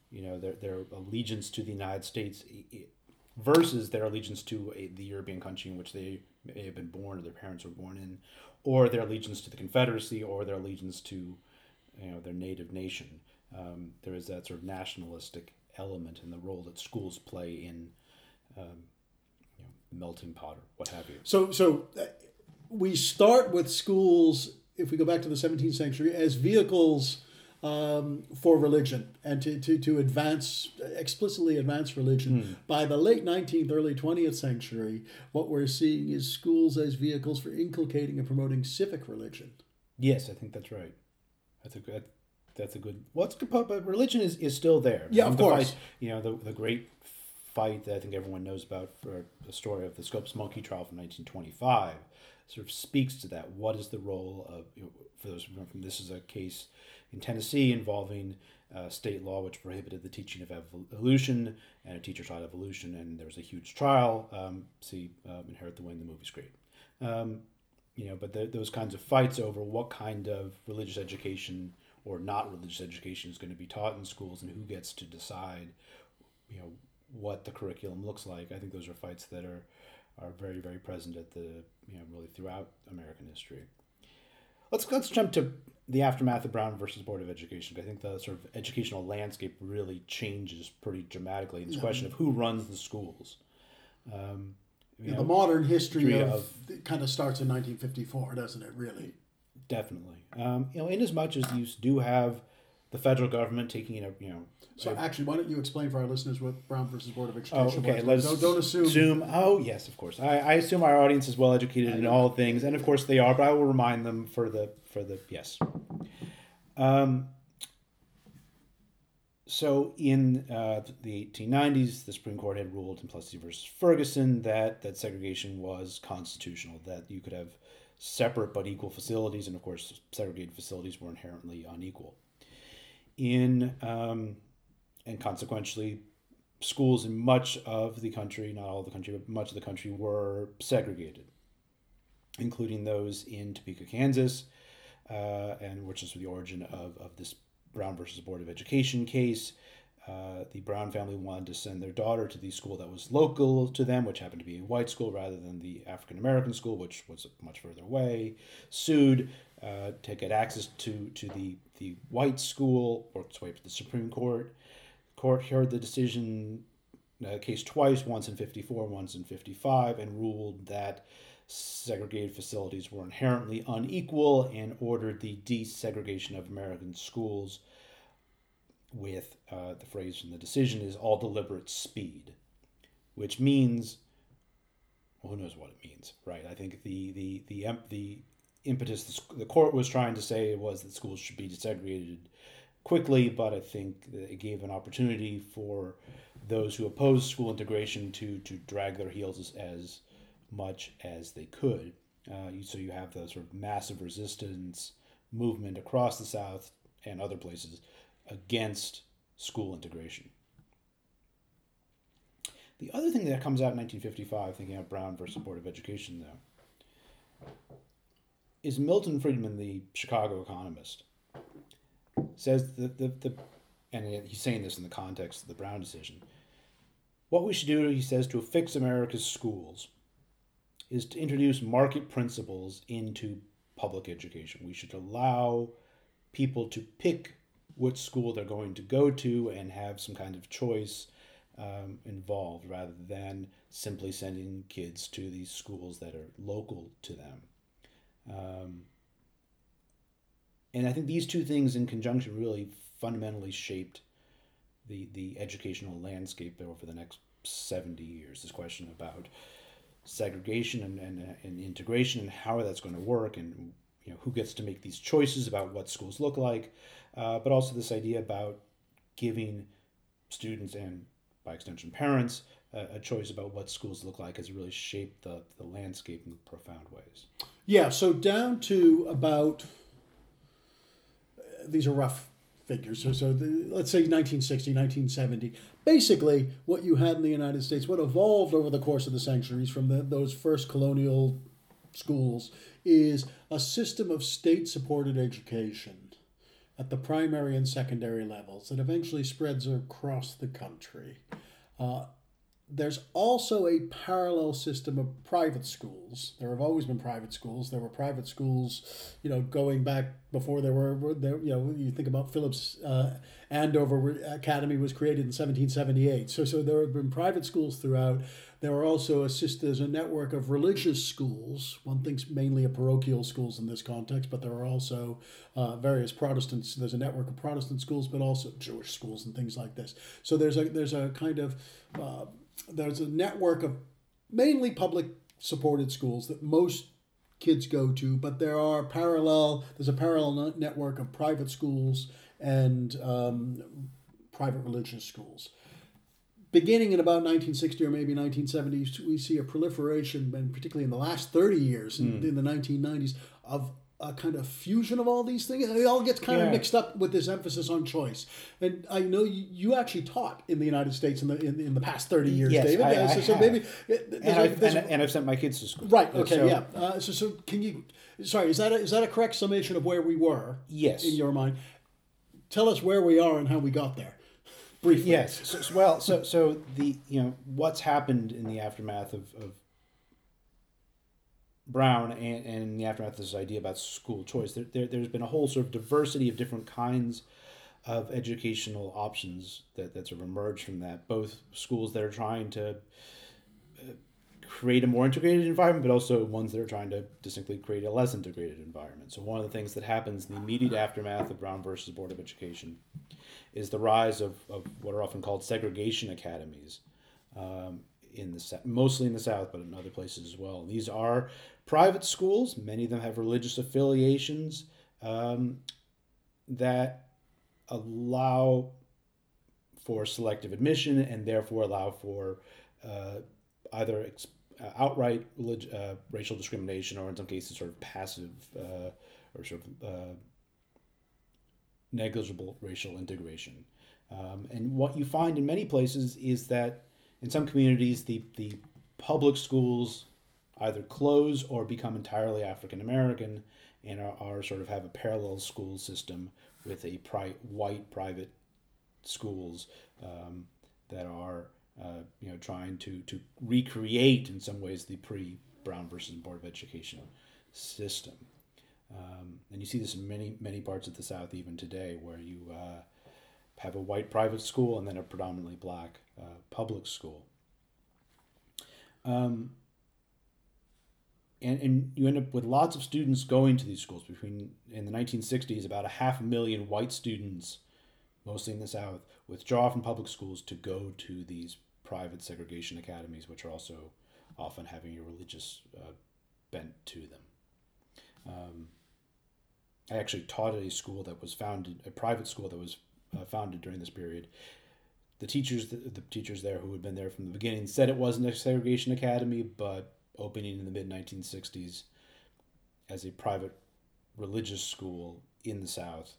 you know their, their allegiance to the United States versus their allegiance to a, the European country in which they may have been born or their parents were born in, or their allegiance to the Confederacy or their allegiance to you know their native nation. Um, there is that sort of nationalistic element in the role that schools play in um, you know, melting pot or what have you. So, so uh, we start with schools. If we go back to the 17th century, as vehicles um, for religion and to, to, to advance, explicitly advance religion. Hmm. By the late 19th, early 20th century, what we're seeing is schools as vehicles for inculcating and promoting civic religion. Yes, I think that's right. That's a good. That's a good. Well, good, but religion is, is still there. Yeah, of course. Fight, you know the the great fight that I think everyone knows about for the story of the Scopes Monkey trial from 1925 sort of speaks to that. What is the role of you know, for those from this is a case in Tennessee involving uh, state law which prohibited the teaching of evolution, and a teacher taught evolution, and there was a huge trial. Um, see, um, Inherit the Wind, the movie's great. Um, you know, but the, those kinds of fights over what kind of religious education or not religious education is going to be taught in schools and who gets to decide, you know, what the curriculum looks like. I think those are fights that are are very very present at the you know really throughout American history. Let's let's jump to the aftermath of Brown versus Board of Education. I think the sort of educational landscape really changes pretty dramatically. This question of who runs the schools. Um, know, the modern history of, of kind of starts in 1954, doesn't it? Really, definitely. Um, you know, in as much as you do have the federal government taking a you know. So a, actually, why don't you explain for our listeners what Brown versus Board of Education? Oh, okay. Was? Let's don't, don't assume. Assume. Oh, yes, of course. I, I assume our audience is well educated in all things, and of course they are. But I will remind them for the for the yes. Um, so in uh, the 1890s, the Supreme Court had ruled in Plessy versus Ferguson that that segregation was constitutional, that you could have separate but equal facilities, and of course, segregated facilities were inherently unequal. In um, and consequently, schools in much of the country, not all of the country, but much of the country, were segregated, including those in Topeka, Kansas, uh, and which is the origin of, of this Brown versus Board of Education case. Uh, the Brown family wanted to send their daughter to the school that was local to them, which happened to be a white school rather than the African American school, which was much further away. Sued uh, to get access to, to the, the white school, worked its way to the Supreme Court. Court heard the decision uh, case twice, once in 54, once in 55, and ruled that segregated facilities were inherently unequal and ordered the desegregation of American schools with uh, the phrase from the decision is all deliberate speed, which means, well, who knows what it means, right? I think the the the the impetus the, the court was trying to say was that schools should be desegregated quickly, but I think it gave an opportunity for those who opposed school integration to to drag their heels as, as much as they could. Uh, you, so you have the sort of massive resistance movement across the South and other places against school integration. The other thing that comes out in 1955, thinking of Brown versus Board of Education, though, is Milton Friedman, the Chicago economist, says that the, the and he's saying this in the context of the Brown decision. What we should do, he says, to fix America's schools is to introduce market principles into public education. We should allow people to pick which school they're going to go to and have some kind of choice um, involved rather than simply sending kids to these schools that are local to them. Um, and I think these two things in conjunction really fundamentally shaped the, the educational landscape over the next 70 years. This question about segregation and, and, and integration and how that's going to work and you know who gets to make these choices about what schools look like uh, but also this idea about giving students and by extension parents uh, a choice about what schools look like has really shaped the, the landscape in profound ways yeah so down to about uh, these are rough figures. So, so the, let's say 1960, 1970. Basically, what you had in the United States, what evolved over the course of the centuries from the, those first colonial schools, is a system of state supported education at the primary and secondary levels that eventually spreads across the country. Uh, there's also a parallel system of private schools. There have always been private schools. There were private schools, you know, going back before there were there. You know, you think about Phillips uh, Andover Academy was created in 1778. So so there have been private schools throughout. There are also a there's a network of religious schools. One thinks mainly of parochial schools in this context, but there are also uh, various Protestants. There's a network of Protestant schools, but also Jewish schools and things like this. So there's a there's a kind of uh, there's a network of mainly public supported schools that most kids go to, but there are parallel. There's a parallel network of private schools and um, private religious schools. Beginning in about 1960 or maybe 1970s, we see a proliferation, and particularly in the last 30 years, mm. in, hmm. in the 1990s, of a kind of fusion of all these things. It all gets kind yeah. of mixed up with this emphasis on choice. And I know you, you actually taught in the United States in the in, in the past thirty years, yes, David. I, so, I so maybe and, I've, and, and, I've sent my kids to school. Right. Okay. So, yeah. Uh, so so can you? Sorry, is that a, is that a correct summation of where we were? Yes. In your mind, tell us where we are and how we got there. Briefly. Yes. So, well, so so the you know what's happened in the aftermath of, of Brown and, and in the aftermath of this idea about school choice, there, there, there's been a whole sort of diversity of different kinds of educational options that, that sort of emerged from that. Both schools that are trying to uh, create a more integrated environment, but also ones that are trying to distinctly create a less integrated environment. So, one of the things that happens in the immediate aftermath of Brown versus Board of Education is the rise of, of what are often called segregation academies. Um, in the mostly in the South, but in other places as well. These are private schools. Many of them have religious affiliations um, that allow for selective admission and therefore allow for uh, either ex- uh, outright relig- uh, racial discrimination or in some cases sort of passive uh, or sort of uh, negligible racial integration. Um, and what you find in many places is that in some communities, the, the public schools either close or become entirely African American and are, are, sort of have a parallel school system with a pri- white private schools um, that are uh, you know trying to to recreate in some ways the pre Brown versus Board of Education system. Um, and you see this in many many parts of the South even today, where you uh, have a white private school and then a predominantly black uh, public school. Um, and, and you end up with lots of students going to these schools. Between in the 1960s, about a half a million white students, mostly in the South, withdraw from public schools to go to these private segregation academies, which are also often having a religious uh, bent to them. Um, I actually taught at a school that was founded, a private school that was uh, founded during this period. The teachers, the, the teachers there who had been there from the beginning, said it wasn't a segregation academy, but opening in the mid 1960s as a private religious school in the South.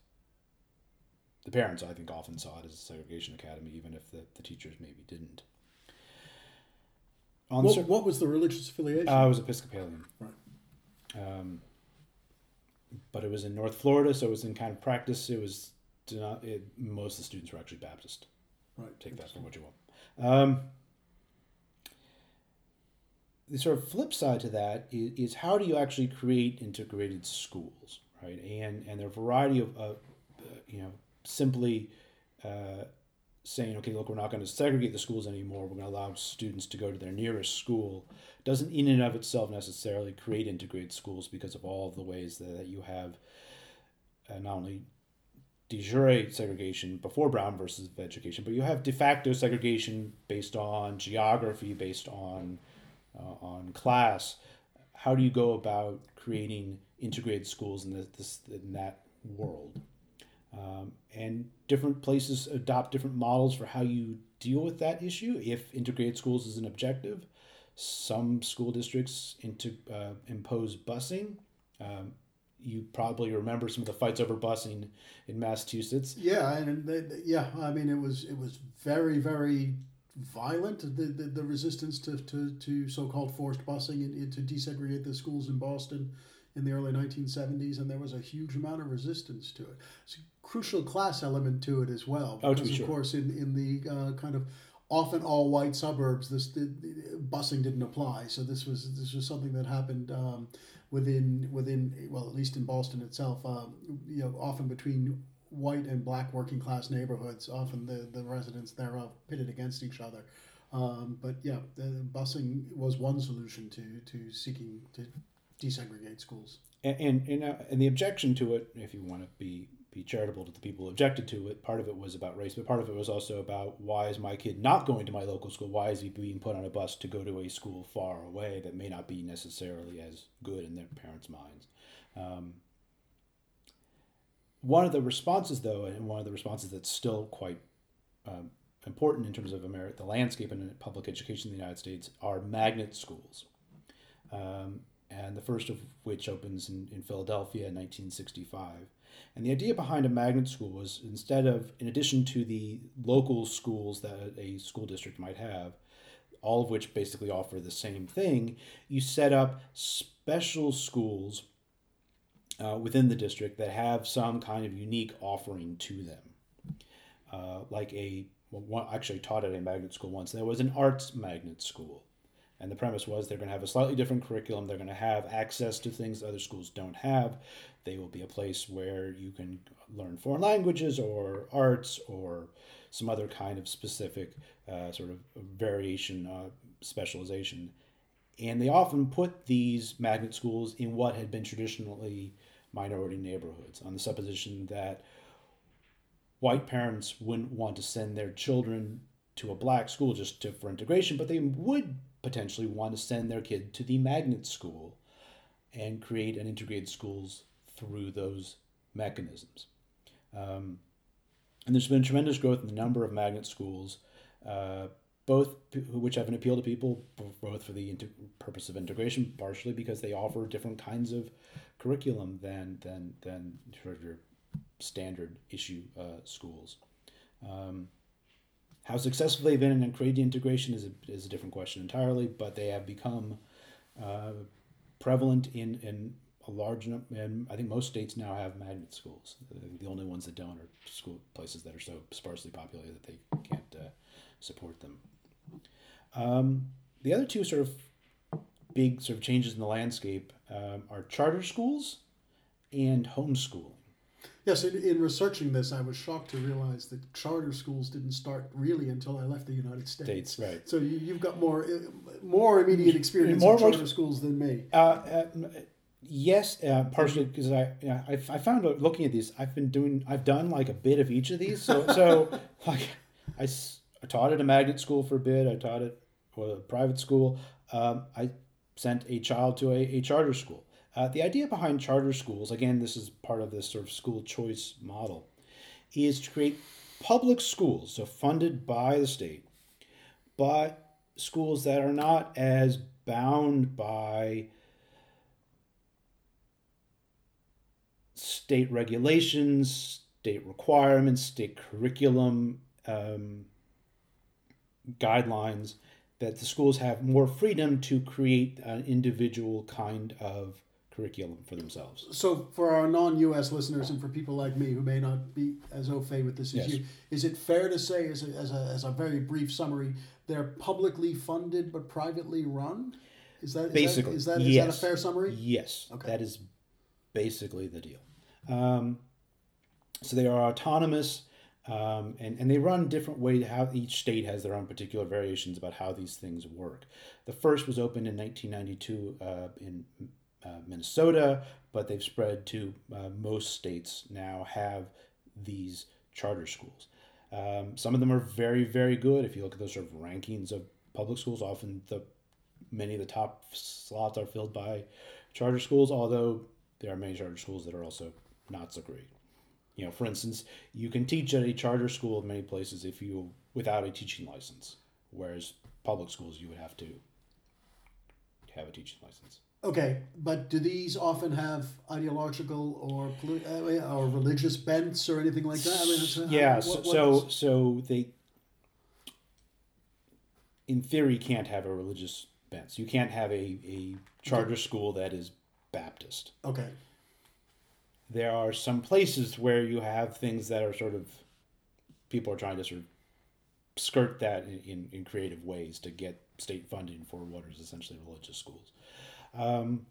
The parents, I think, often saw it as a segregation academy, even if the, the teachers maybe didn't. On what, what was the religious affiliation? Uh, I was Episcopalian. Right. Um, but it was in North Florida, so it was in kind of practice. It was not, it, most of the students were actually Baptist. Right. Take that for what you want. Um, the sort of flip side to that is, is how do you actually create integrated schools, right? And and there are a variety of, uh, you know, simply uh, saying, okay, look, we're not going to segregate the schools anymore. We're going to allow students to go to their nearest school. Doesn't in and of itself necessarily create integrated schools because of all of the ways that, that you have uh, not only de jure segregation before Brown versus education, but you have de facto segregation based on geography, based on uh, on class. How do you go about creating integrated schools in this in that world? Um, and different places adopt different models for how you deal with that issue. If integrated schools is an objective, some school districts into, uh, impose busing. Um, you probably remember some of the fights over busing in Massachusetts. Yeah, and they, yeah, I mean it was it was very very violent the, the, the resistance to, to, to so-called forced busing and, to desegregate the schools in Boston in the early 1970s, and there was a huge amount of resistance to it. It's a crucial class element to it as well, oh, because oh, sure. of course in in the uh, kind of often all white suburbs, this busing didn't apply. So this was this was something that happened um, within within well at least in Boston itself. Um, you know, often between white and black working class neighborhoods, often the, the residents thereof pitted against each other. Um, but yeah, the busing was one solution to, to seeking to desegregate schools. And and, and, uh, and the objection to it, if you want to be be charitable to the people who objected to it, part of it was about race, but part of it was also about why is my kid not going to my local school? Why is he being put on a bus to go to a school far away that may not be necessarily as good in their parents' minds? Um, one of the responses, though, and one of the responses that's still quite um, important in terms of America, the landscape and public education in the United States, are magnet schools. Um, and the first of which opens in, in Philadelphia in 1965. And the idea behind a magnet school was instead of, in addition to the local schools that a school district might have, all of which basically offer the same thing, you set up special schools uh, within the district that have some kind of unique offering to them. Uh, like a, well, one, actually taught at a magnet school once, there was an arts magnet school. And the premise was they're going to have a slightly different curriculum. They're going to have access to things other schools don't have. They will be a place where you can learn foreign languages or arts or some other kind of specific uh, sort of variation uh, specialization. And they often put these magnet schools in what had been traditionally minority neighborhoods on the supposition that white parents wouldn't want to send their children to a black school just to, for integration, but they would potentially want to send their kid to the magnet school and create and integrate schools through those mechanisms. Um, and there's been tremendous growth in the number of magnet schools, uh, both which have an appeal to people, both for the purpose of integration, partially because they offer different kinds of curriculum than than than sort of your standard issue uh, schools. Um, how successful they've been in creating integration is a, is a different question entirely, but they have become uh, prevalent in, in a large and I think most states now have magnet schools. The only ones that don't are school places that are so sparsely populated that they can't uh, support them. Um, the other two sort of big sort of changes in the landscape um, are charter schools and homeschooling. Yes, in, in researching this, I was shocked to realize that charter schools didn't start really until I left the United States. States, right. So you, you've got more uh, more immediate experience More in charter work- schools than me. Uh, uh, yes, uh, partially because I, yeah, I I found looking at these, I've been doing, I've done like a bit of each of these. So so like I, I taught at a magnet school for a bit. I taught at well, a private school. Um, I sent a child to a, a charter school. Uh, the idea behind charter schools, again, this is part of this sort of school choice model, is to create public schools, so funded by the state, but schools that are not as bound by state regulations, state requirements, state curriculum um, guidelines, that the schools have more freedom to create an individual kind of curriculum for themselves. So for our non-U.S. listeners and for people like me who may not be as au fait with this Yes. issue, is it fair to say, as a, as, a, as a very brief summary, they're publicly funded but privately run? Is that is Basically, that, is, that, is yes. that a fair summary? Yes, Okay. that is basically the deal. Um, so they are autonomous, um, and and they run different ways. How each state has their own particular variations about how these things work. The first was opened in 1992 uh, in uh, Minnesota, but they've spread to uh, most states now have these charter schools. Um, some of them are very very good. If you look at those sort of rankings of public schools, often the many of the top slots are filled by charter schools, although there are many charter schools that are also not so great. You know, for instance, you can teach at a charter school in many places if you without a teaching license, whereas public schools you would have to have a teaching license. Okay, but do these often have ideological or uh, or religious bents or anything like that? I mean, uh, yeah, what- so, what so is- so they in theory can't have a religious bent. You can't have a, a charter school that is Baptist. okay, there are some places where you have things that are sort of people are trying to sort of skirt that in, in, in creative ways to get state funding for what is essentially religious schools. Um,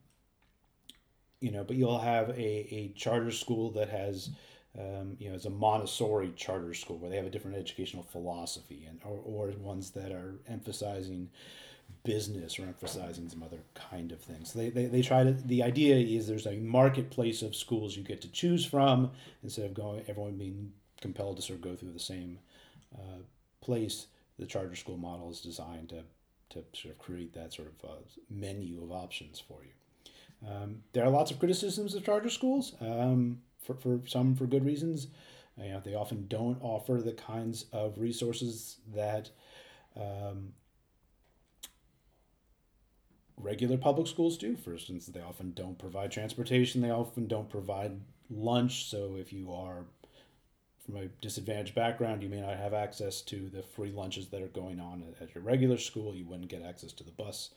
you know, but you'll have a, a charter school that has, um, you know, it's a Montessori charter school where they have a different educational philosophy and or, or ones that are emphasizing business or emphasizing some other kind of things. They, they, they try to, the idea is there's a marketplace of schools you get to choose from instead of going, everyone being compelled to sort of go through the same uh, place. The charter school model is designed to, to sort of create that sort of uh, menu of options for you. Um, there are lots of criticisms of charter schools, um, for, for some for good reasons. You know, they often don't offer the kinds of resources that um, regular public schools do. For instance, they often don't provide transportation. They often don't provide lunch. So if you are from a disadvantaged background, you may not have access to the free lunches that are going on at, your regular school. You wouldn't get access to the bus.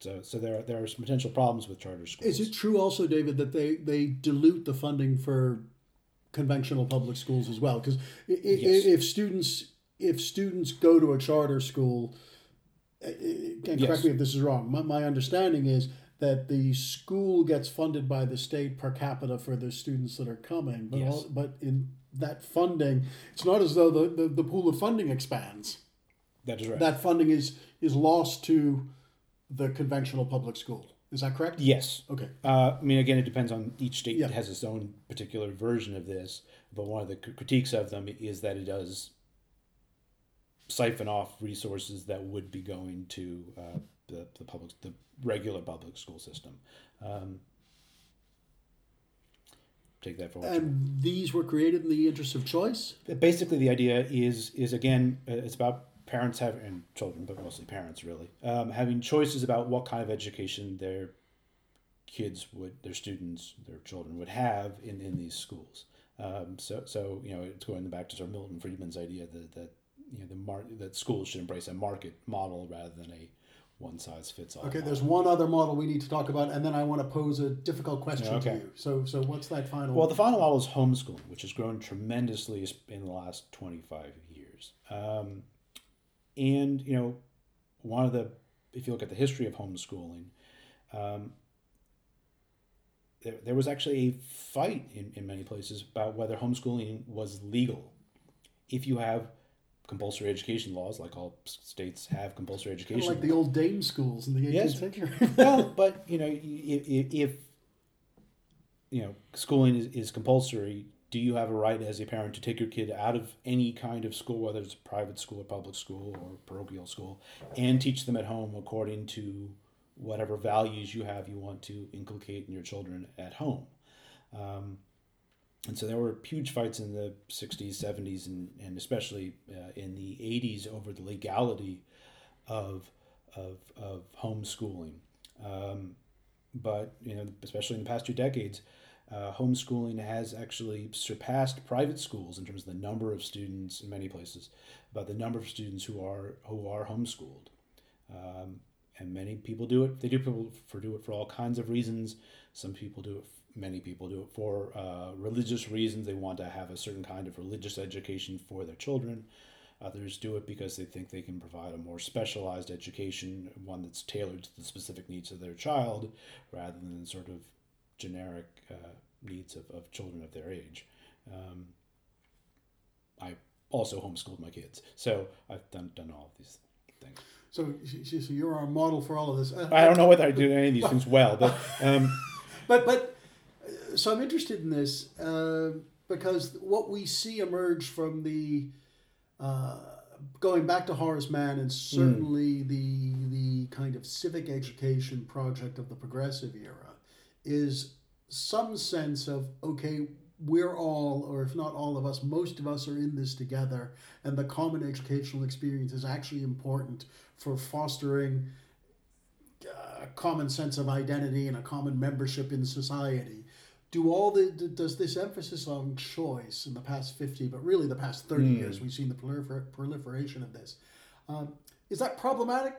So, so there are, there are some potential problems with charter schools. is it true also, David, that they they dilute the funding for conventional public schools as well? Because Yes. if students if students go to a charter school, and correct Yes. me if this is wrong. My, my understanding is that the school gets funded by the state per capita for the students that are coming, but Yes. all, but in that funding, it's not as though the, the, the pool of funding expands. That is right. That funding is is lost to the conventional public school. Is that correct? yes. Okay. Uh, I mean, again, it depends on each state Yeah. has its own particular version of this. But one of the critiques of them is that it does siphon off resources that would be going to uh, the, the public, the regular public school system. Um, take that for what And these were created in the interest of choice. basically the idea is is again uh, it's about parents having and children but mostly parents really um, having choices about what kind of education their kids would their students their children would have in, in these schools um, so so you know it's going back to sort of Milton Friedman's idea that, that you know the mar- that schools should embrace a market model rather than a one size fits all Okay, model. there's one other model we need to talk about, and then I want to pose a difficult question to Okay. you. So, so what's that final? Well, the final model is homeschooling, which has grown tremendously in the last 25 years. Um, and, you know, one of the, if you look at the history of homeschooling, um, there, there was actually a fight in, in many places about whether homeschooling was legal. If you have compulsory education laws, like all states have compulsory Kind education, of like the old Dame schools in the 18th Yes. century. well, but you know, if, if you know schooling is, is compulsory, do you have a right as a parent to take your kid out of any kind of school, whether it's a private school or public school or parochial school, and teach them at home according to whatever values you have you want to inculcate in your children at home? Um, and so there were huge fights in the 60s, 70s, and, and especially uh, in the 80s over the legality of, of, of homeschooling. Um, but, you know, especially in the past two decades, uh, homeschooling has actually surpassed private schools in terms of the number of students in many places, about the number of students who are who are homeschooled. Um, and many people do it. They do people for do it for all kinds of reasons. Some people do it. Many people do it for uh, religious reasons. They want to have a certain kind of religious education for their children. Others do it because they think they can provide a more specialized education, one that's tailored to the specific needs of their child, rather than sort of generic uh, needs of, of children of their age. Um, I also homeschooled my kids, so I've done done all of these things. So, so you're our model for all of this. Uh, I don't know whether I do any of these things well, but um, But but so I'm interested in this uh, because what we see emerge from the uh, going back to Horace Mann and certainly the the kind of civic education project of the progressive era is some sense of okay we're all or if not all of us most of us are in this together and the common educational experience is actually important for fostering a common sense of identity and a common membership in society. Do all the d- does this emphasis on choice in the past fifty, but really the past thirty years, we've seen the prolifer- proliferation of this. Um, is that problematic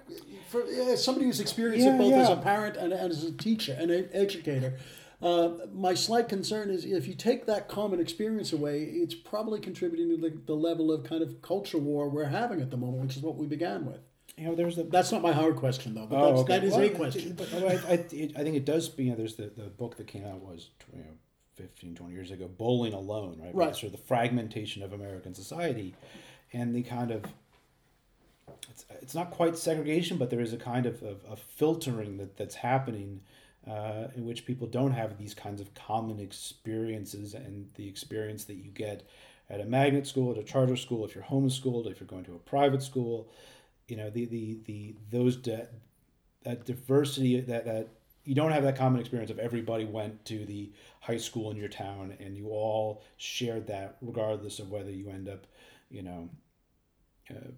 for uh, somebody who's experienced Yeah, it both as a parent and, and as a teacher and an educator? Uh, my slight concern is if you take that common experience away, it's probably contributing to the, the level of kind of culture war we're having at the moment, which is what we began with. You know, there's the That's not my hard question, though. But Oh, that's, okay. that is Well, a question. But I, I, it, I think it does. You know, there's the, the book that came out was you know 15, 20 years ago, Bowling Alone, right? Right. Sort of the fragmentation of American society, and the kind of it's, it's not quite segregation, but there is a kind of, of, of filtering that, that's happening uh, in which people don't have these kinds of common experiences and the experience that you get at a magnet school, at a charter school, if you're homeschooled, if you're going to a private school, you know, the, the, the those de- that diversity that, that you don't have that common experience of everybody went to the high school in your town and you all shared that regardless of whether you end up, you know, uh,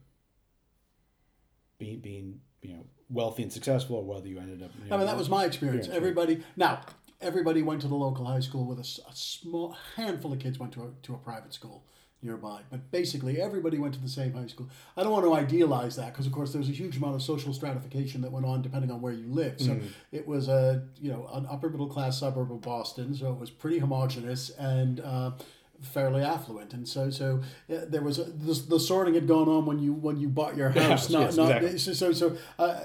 being being you know wealthy and successful or whether you ended up. You know, I mean, that was my experience. Yeah. Everybody now, everybody went to the local high school with a small handful of kids went to a, to a private school nearby. But basically, everybody went to the same high school. I don't want to idealize that because, of course, there was a huge amount of social stratification that went on depending on where you lived. So it was a you know an upper middle class suburb of Boston, so it was pretty homogenous and. Uh, fairly affluent and so so uh, there was a, the, the sorting had gone on when you when you bought your house house, not yes, not exactly. so so, so uh,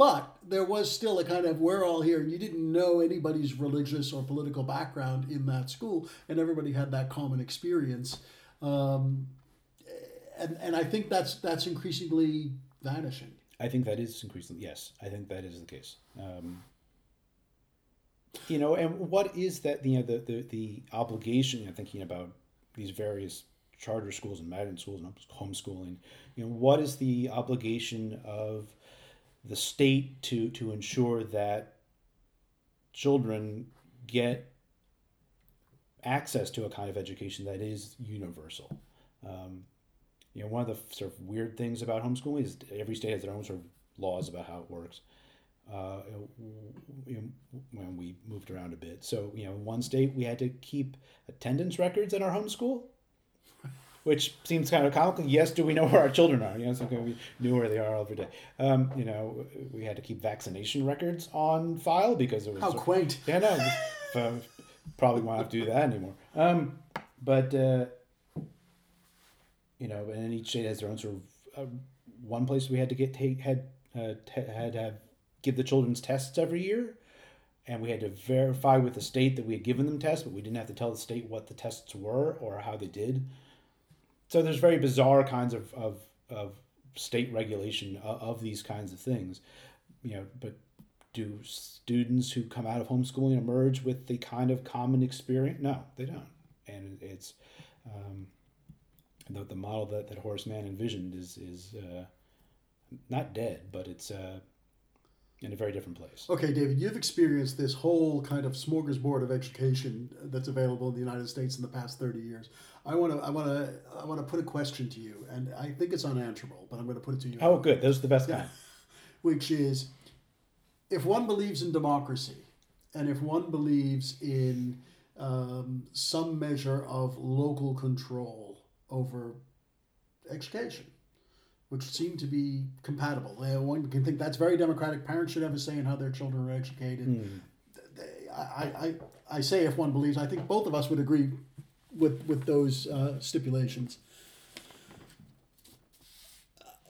but there was still a kind of we're all here. You didn't know anybody's religious or political background in that school, and everybody had that common experience. Um, and and I think that's that's increasingly vanishing. I think that is increasingly yes. I think that is the case. Um, you know, and what is that? You know, the the, the obligation. You know, thinking about these various charter schools and magnet schools and homeschooling. You know, what is the obligation of the state to to ensure that children get access to a kind of education that is universal. Um, you know, one of the sort of weird things about homeschooling is every state has their own sort of laws about how it works. Uh, you know, when we moved around a bit, so you know, in one state we had to keep attendance records in our homeschool, which seems kind of comical. Yes, do we know where our children are? You know, so we knew where they are every day. Um, you know, we had to keep vaccination records on file because it was How quaint! yeah, no, uh, probably won't have to do that anymore. Um, but uh, you know, and each state has their own sort of. Uh, one place we had to get take had uh, te- had to have give the children's tests every year. and we had to verify with the state that we had given them tests, but we didn't have to tell the state what the tests were or how they did. So there's very bizarre kinds of, of, of state regulation of, of these kinds of things, you know. But do students who come out of homeschooling emerge with the kind of common experience? No, they don't. And it's um, the, the model that, that Horace Mann envisioned is is uh, not dead, but it's uh, in a very different place. Okay, David, you've experienced this whole kind of smorgasbord of education that's available in the United States in the past thirty years. I want to, I want to, I want to put a question to you, and I think it's unanswerable, but I'm going to put it to you. Oh, good. Those are the best yeah. kind. Which is, if one believes in democracy, and if one believes in um, some measure of local control over education, which seem to be compatible. One can think that's very democratic. Parents should have a say in how their children are educated. Mm. I, I, I say if one believes, I think both of us would agree with, with those uh, stipulations.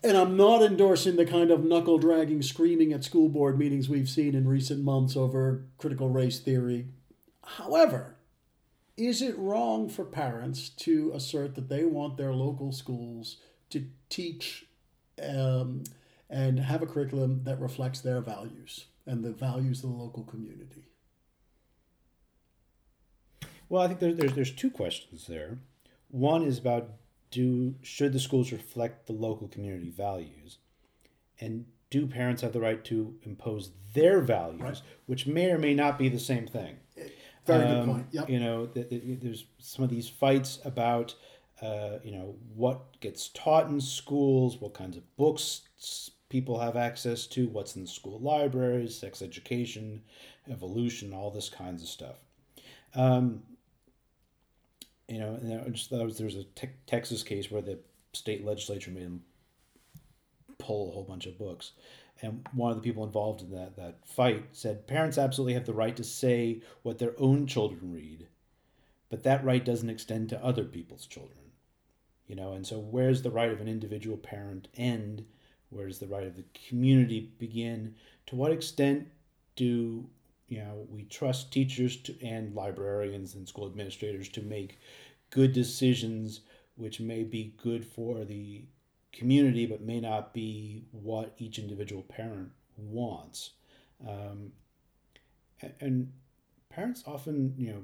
And I'm not endorsing the kind of knuckle dragging, screaming at school board meetings we've seen in recent months over critical race theory. However, is it wrong for parents to assert that they want their local schools to teach um, and have a curriculum that reflects their values and the values of the local community? Well, I think there's, there's there's two questions there. One is about do should the schools reflect the local community values, and do parents have the right to impose their values, right. which may or may not be the same thing. Very um, good point. Yep. You know, there's some of these fights about, uh, you know, what gets taught in schools, what kinds of books people have access to, what's in the school libraries, sex education, evolution, all this kinds of stuff. Um, you know, and just there was a te- Texas case where the state legislature made them pull a whole bunch of books. And one of the people involved in that, that fight said parents absolutely have the right to say what their own children read, but that right doesn't extend to other people's children. You know, and so where's the right of an individual parent end? Where does the right of the community begin? To what extent do you know we trust teachers to, and librarians and school administrators to make good decisions which may be good for the community but may not be what each individual parent wants um, and parents often you know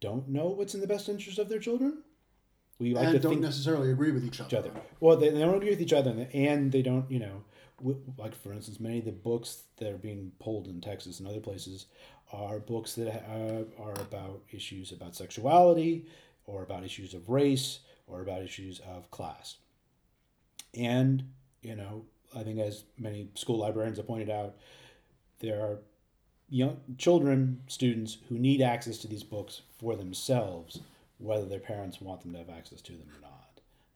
don't know what's in the best interest of their children we like and don't necessarily agree with each other. Each other. Well, they, they don't agree with each other, and they don't, you know, like for instance, many of the books that are being pulled in Texas and other places are books that are, uh, are about issues about sexuality, or about issues of race, or about issues of class. And you know, I think as many school librarians have pointed out, there are young children, students who need access to these books for themselves, whether their parents want them to have access to them or not.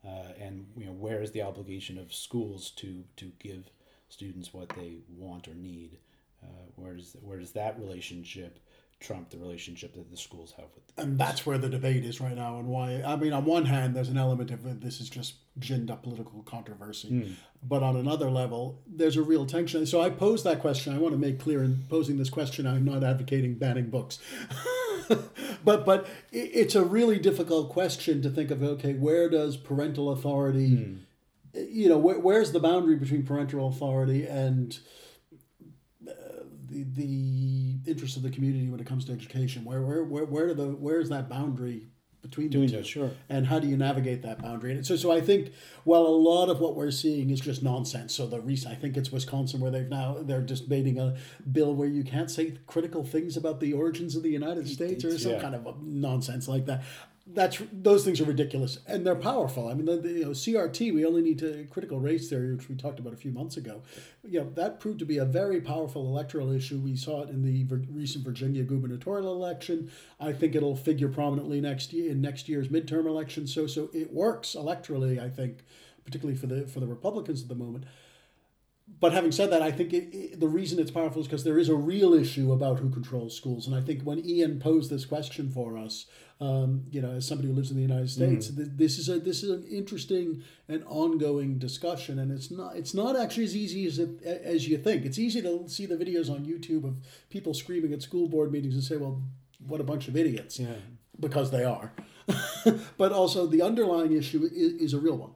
Uh, and you know where is the obligation of schools to to give students what they want or need? Uh, where does where does that relationship trump the relationship that the schools have with? and that's where the debate is right now, and why. I mean, on one hand, there's an element of this is just ginned up political controversy, mm. but on another level, there's a real tension. So I pose that question. I want to make clear in posing this question, I'm not advocating banning books. but but it's a really difficult question to think of. Okay, where does parental authority, mm. you know, where, where's the boundary between parental authority and uh, the the interest of the community when it comes to education? Where where where where do the where is that boundary between Doing the two. That, sure. And how do you navigate that boundary? And so, so I think, well, a lot of what we're seeing is just nonsense. So the recent, I think it's Wisconsin where they've now they're just debating a bill where you can't say critical things about the origins of the United States or some yeah. kind of nonsense like that that's those things are ridiculous and they're powerful. I mean, the, you know, CRT. We only need to critical race theory, which we talked about a few months ago. You know, that proved to be a very powerful electoral issue. We saw it in the recent Virginia gubernatorial election. I think it'll figure prominently next year in next year's midterm election. So, so it works electorally. I think, particularly for the for the Republicans at the moment. But having said that, I think it, it, the reason it's powerful is because there is a real issue about who controls schools. And I think when Ian posed this question for us, um, you know, as somebody who lives in the United States, mm. th- this is a this is an interesting and ongoing discussion. And it's not it's not actually as easy as it, as you think. It's easy to see the videos on YouTube of people screaming at school board meetings and say, "Well, what a bunch of idiots," yeah. because they are. but also, the underlying issue is, is a real one.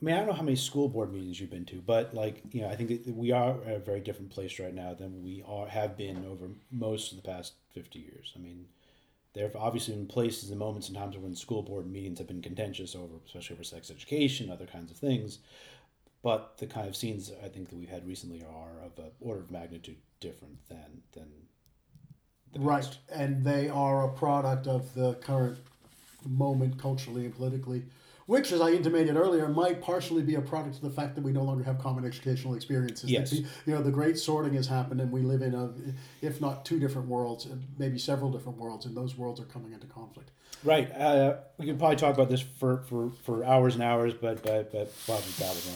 I mean, I don't know how many school board meetings you've been to, but like you know, I think that we are at a very different place right now than we are have been over most of the past fifty years. I mean, there have obviously been places and moments and times when school board meetings have been contentious over, especially over sex education, other kinds of things. But the kind of scenes I think that we've had recently are of an order of magnitude different than than. right, and they are a product of the current moment culturally and politically which, as I intimated earlier, might partially be a product of the fact that we no longer have common educational experiences. Yes. you know, the great sorting has happened, and we live in a, if not two different worlds, maybe several different worlds, and those worlds are coming into conflict. Right. Uh, we can probably talk about this for, for, for hours and hours, but but but well,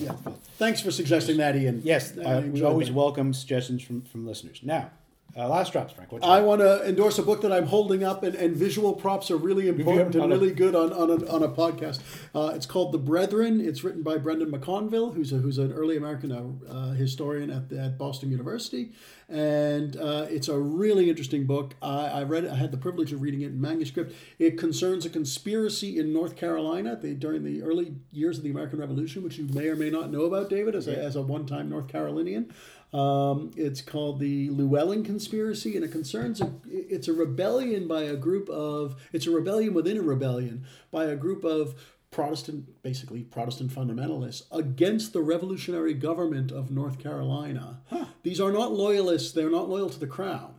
yeah. Thanks for suggesting that, Ian. Yes, uh, we always that. welcome suggestions from from listeners. Now, uh, last drops, Frank. I want to endorse a book that I'm holding up, and, and visual props are really important and really good on, on, a, on a podcast. Uh, it's called The Brethren. It's written by Brendan McConville, who's, a, who's an early American uh, uh historian at, the, at Boston University. And uh, it's a really interesting book. I, I read it, I had the privilege of reading it in manuscript. It concerns a conspiracy in North Carolina they, during the early years of the American Revolution, which you may or may not know about, David, as a, as a one time North Carolinian. Um, it's called the Llewellyn Conspiracy, and it concerns a, it's a rebellion by a group of it's a rebellion within a rebellion by a group of Protestant, basically Protestant fundamentalists against the revolutionary government of North Carolina. Huh. These are not loyalists; they're not loyal to the crown,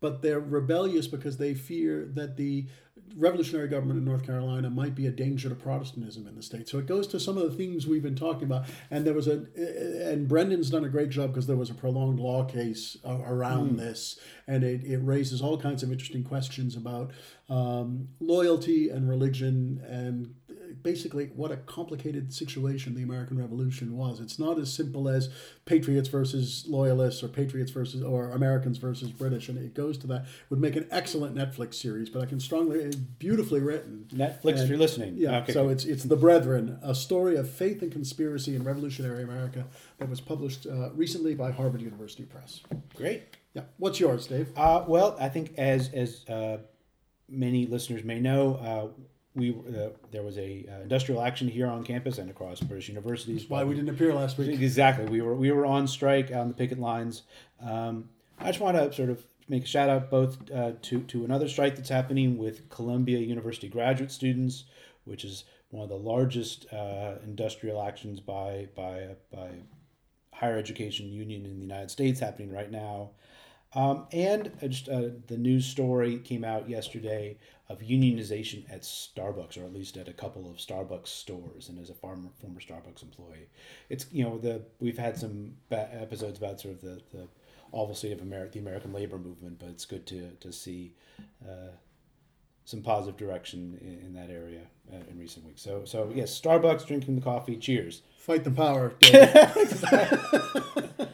but they're rebellious because they fear that the revolutionary government in North Carolina might be a danger to Protestantism in the state. So it goes to some of the themes we've been talking about. And there was a, and Brendan's done a great job because there was a prolonged law case around mm. this, and it, it raises all kinds of interesting questions about um, loyalty and religion and basically what a complicated situation the American Revolution was. It's not as simple as patriots versus loyalists or patriots versus or Americans versus British, and it goes to that. Would make an excellent Netflix series, but I can strongly, beautifully written. Netflix, and, if you're listening. Yeah. Okay. So it's it's the Brethren, a story of faith and conspiracy in revolutionary America that was published uh, recently by Harvard University Press. Great. Yeah. What's yours, Dave? Uh, well, I think as as uh, many listeners may know, uh, we uh, there was a uh, industrial action here on campus and across British universities. That's why we didn't appear last week. Exactly, we were we were on strike on the picket lines. Um, I just want to sort of make a shout out both uh, to to another strike that's happening with Columbia University graduate students, which is one of the largest uh, industrial actions by by by higher education union in the United States happening right now. Um, and just uh, the news story came out yesterday of unionization at Starbucks, or at least at a couple of Starbucks stores. And as a former former Starbucks employee, it's you know the we've had some episodes about sort of the, the awful state of America, the American labor movement, but it's good to to see uh, some positive direction in, in that area uh, in recent weeks. So so yes, Starbucks drinking the coffee. Cheers. Fight the power.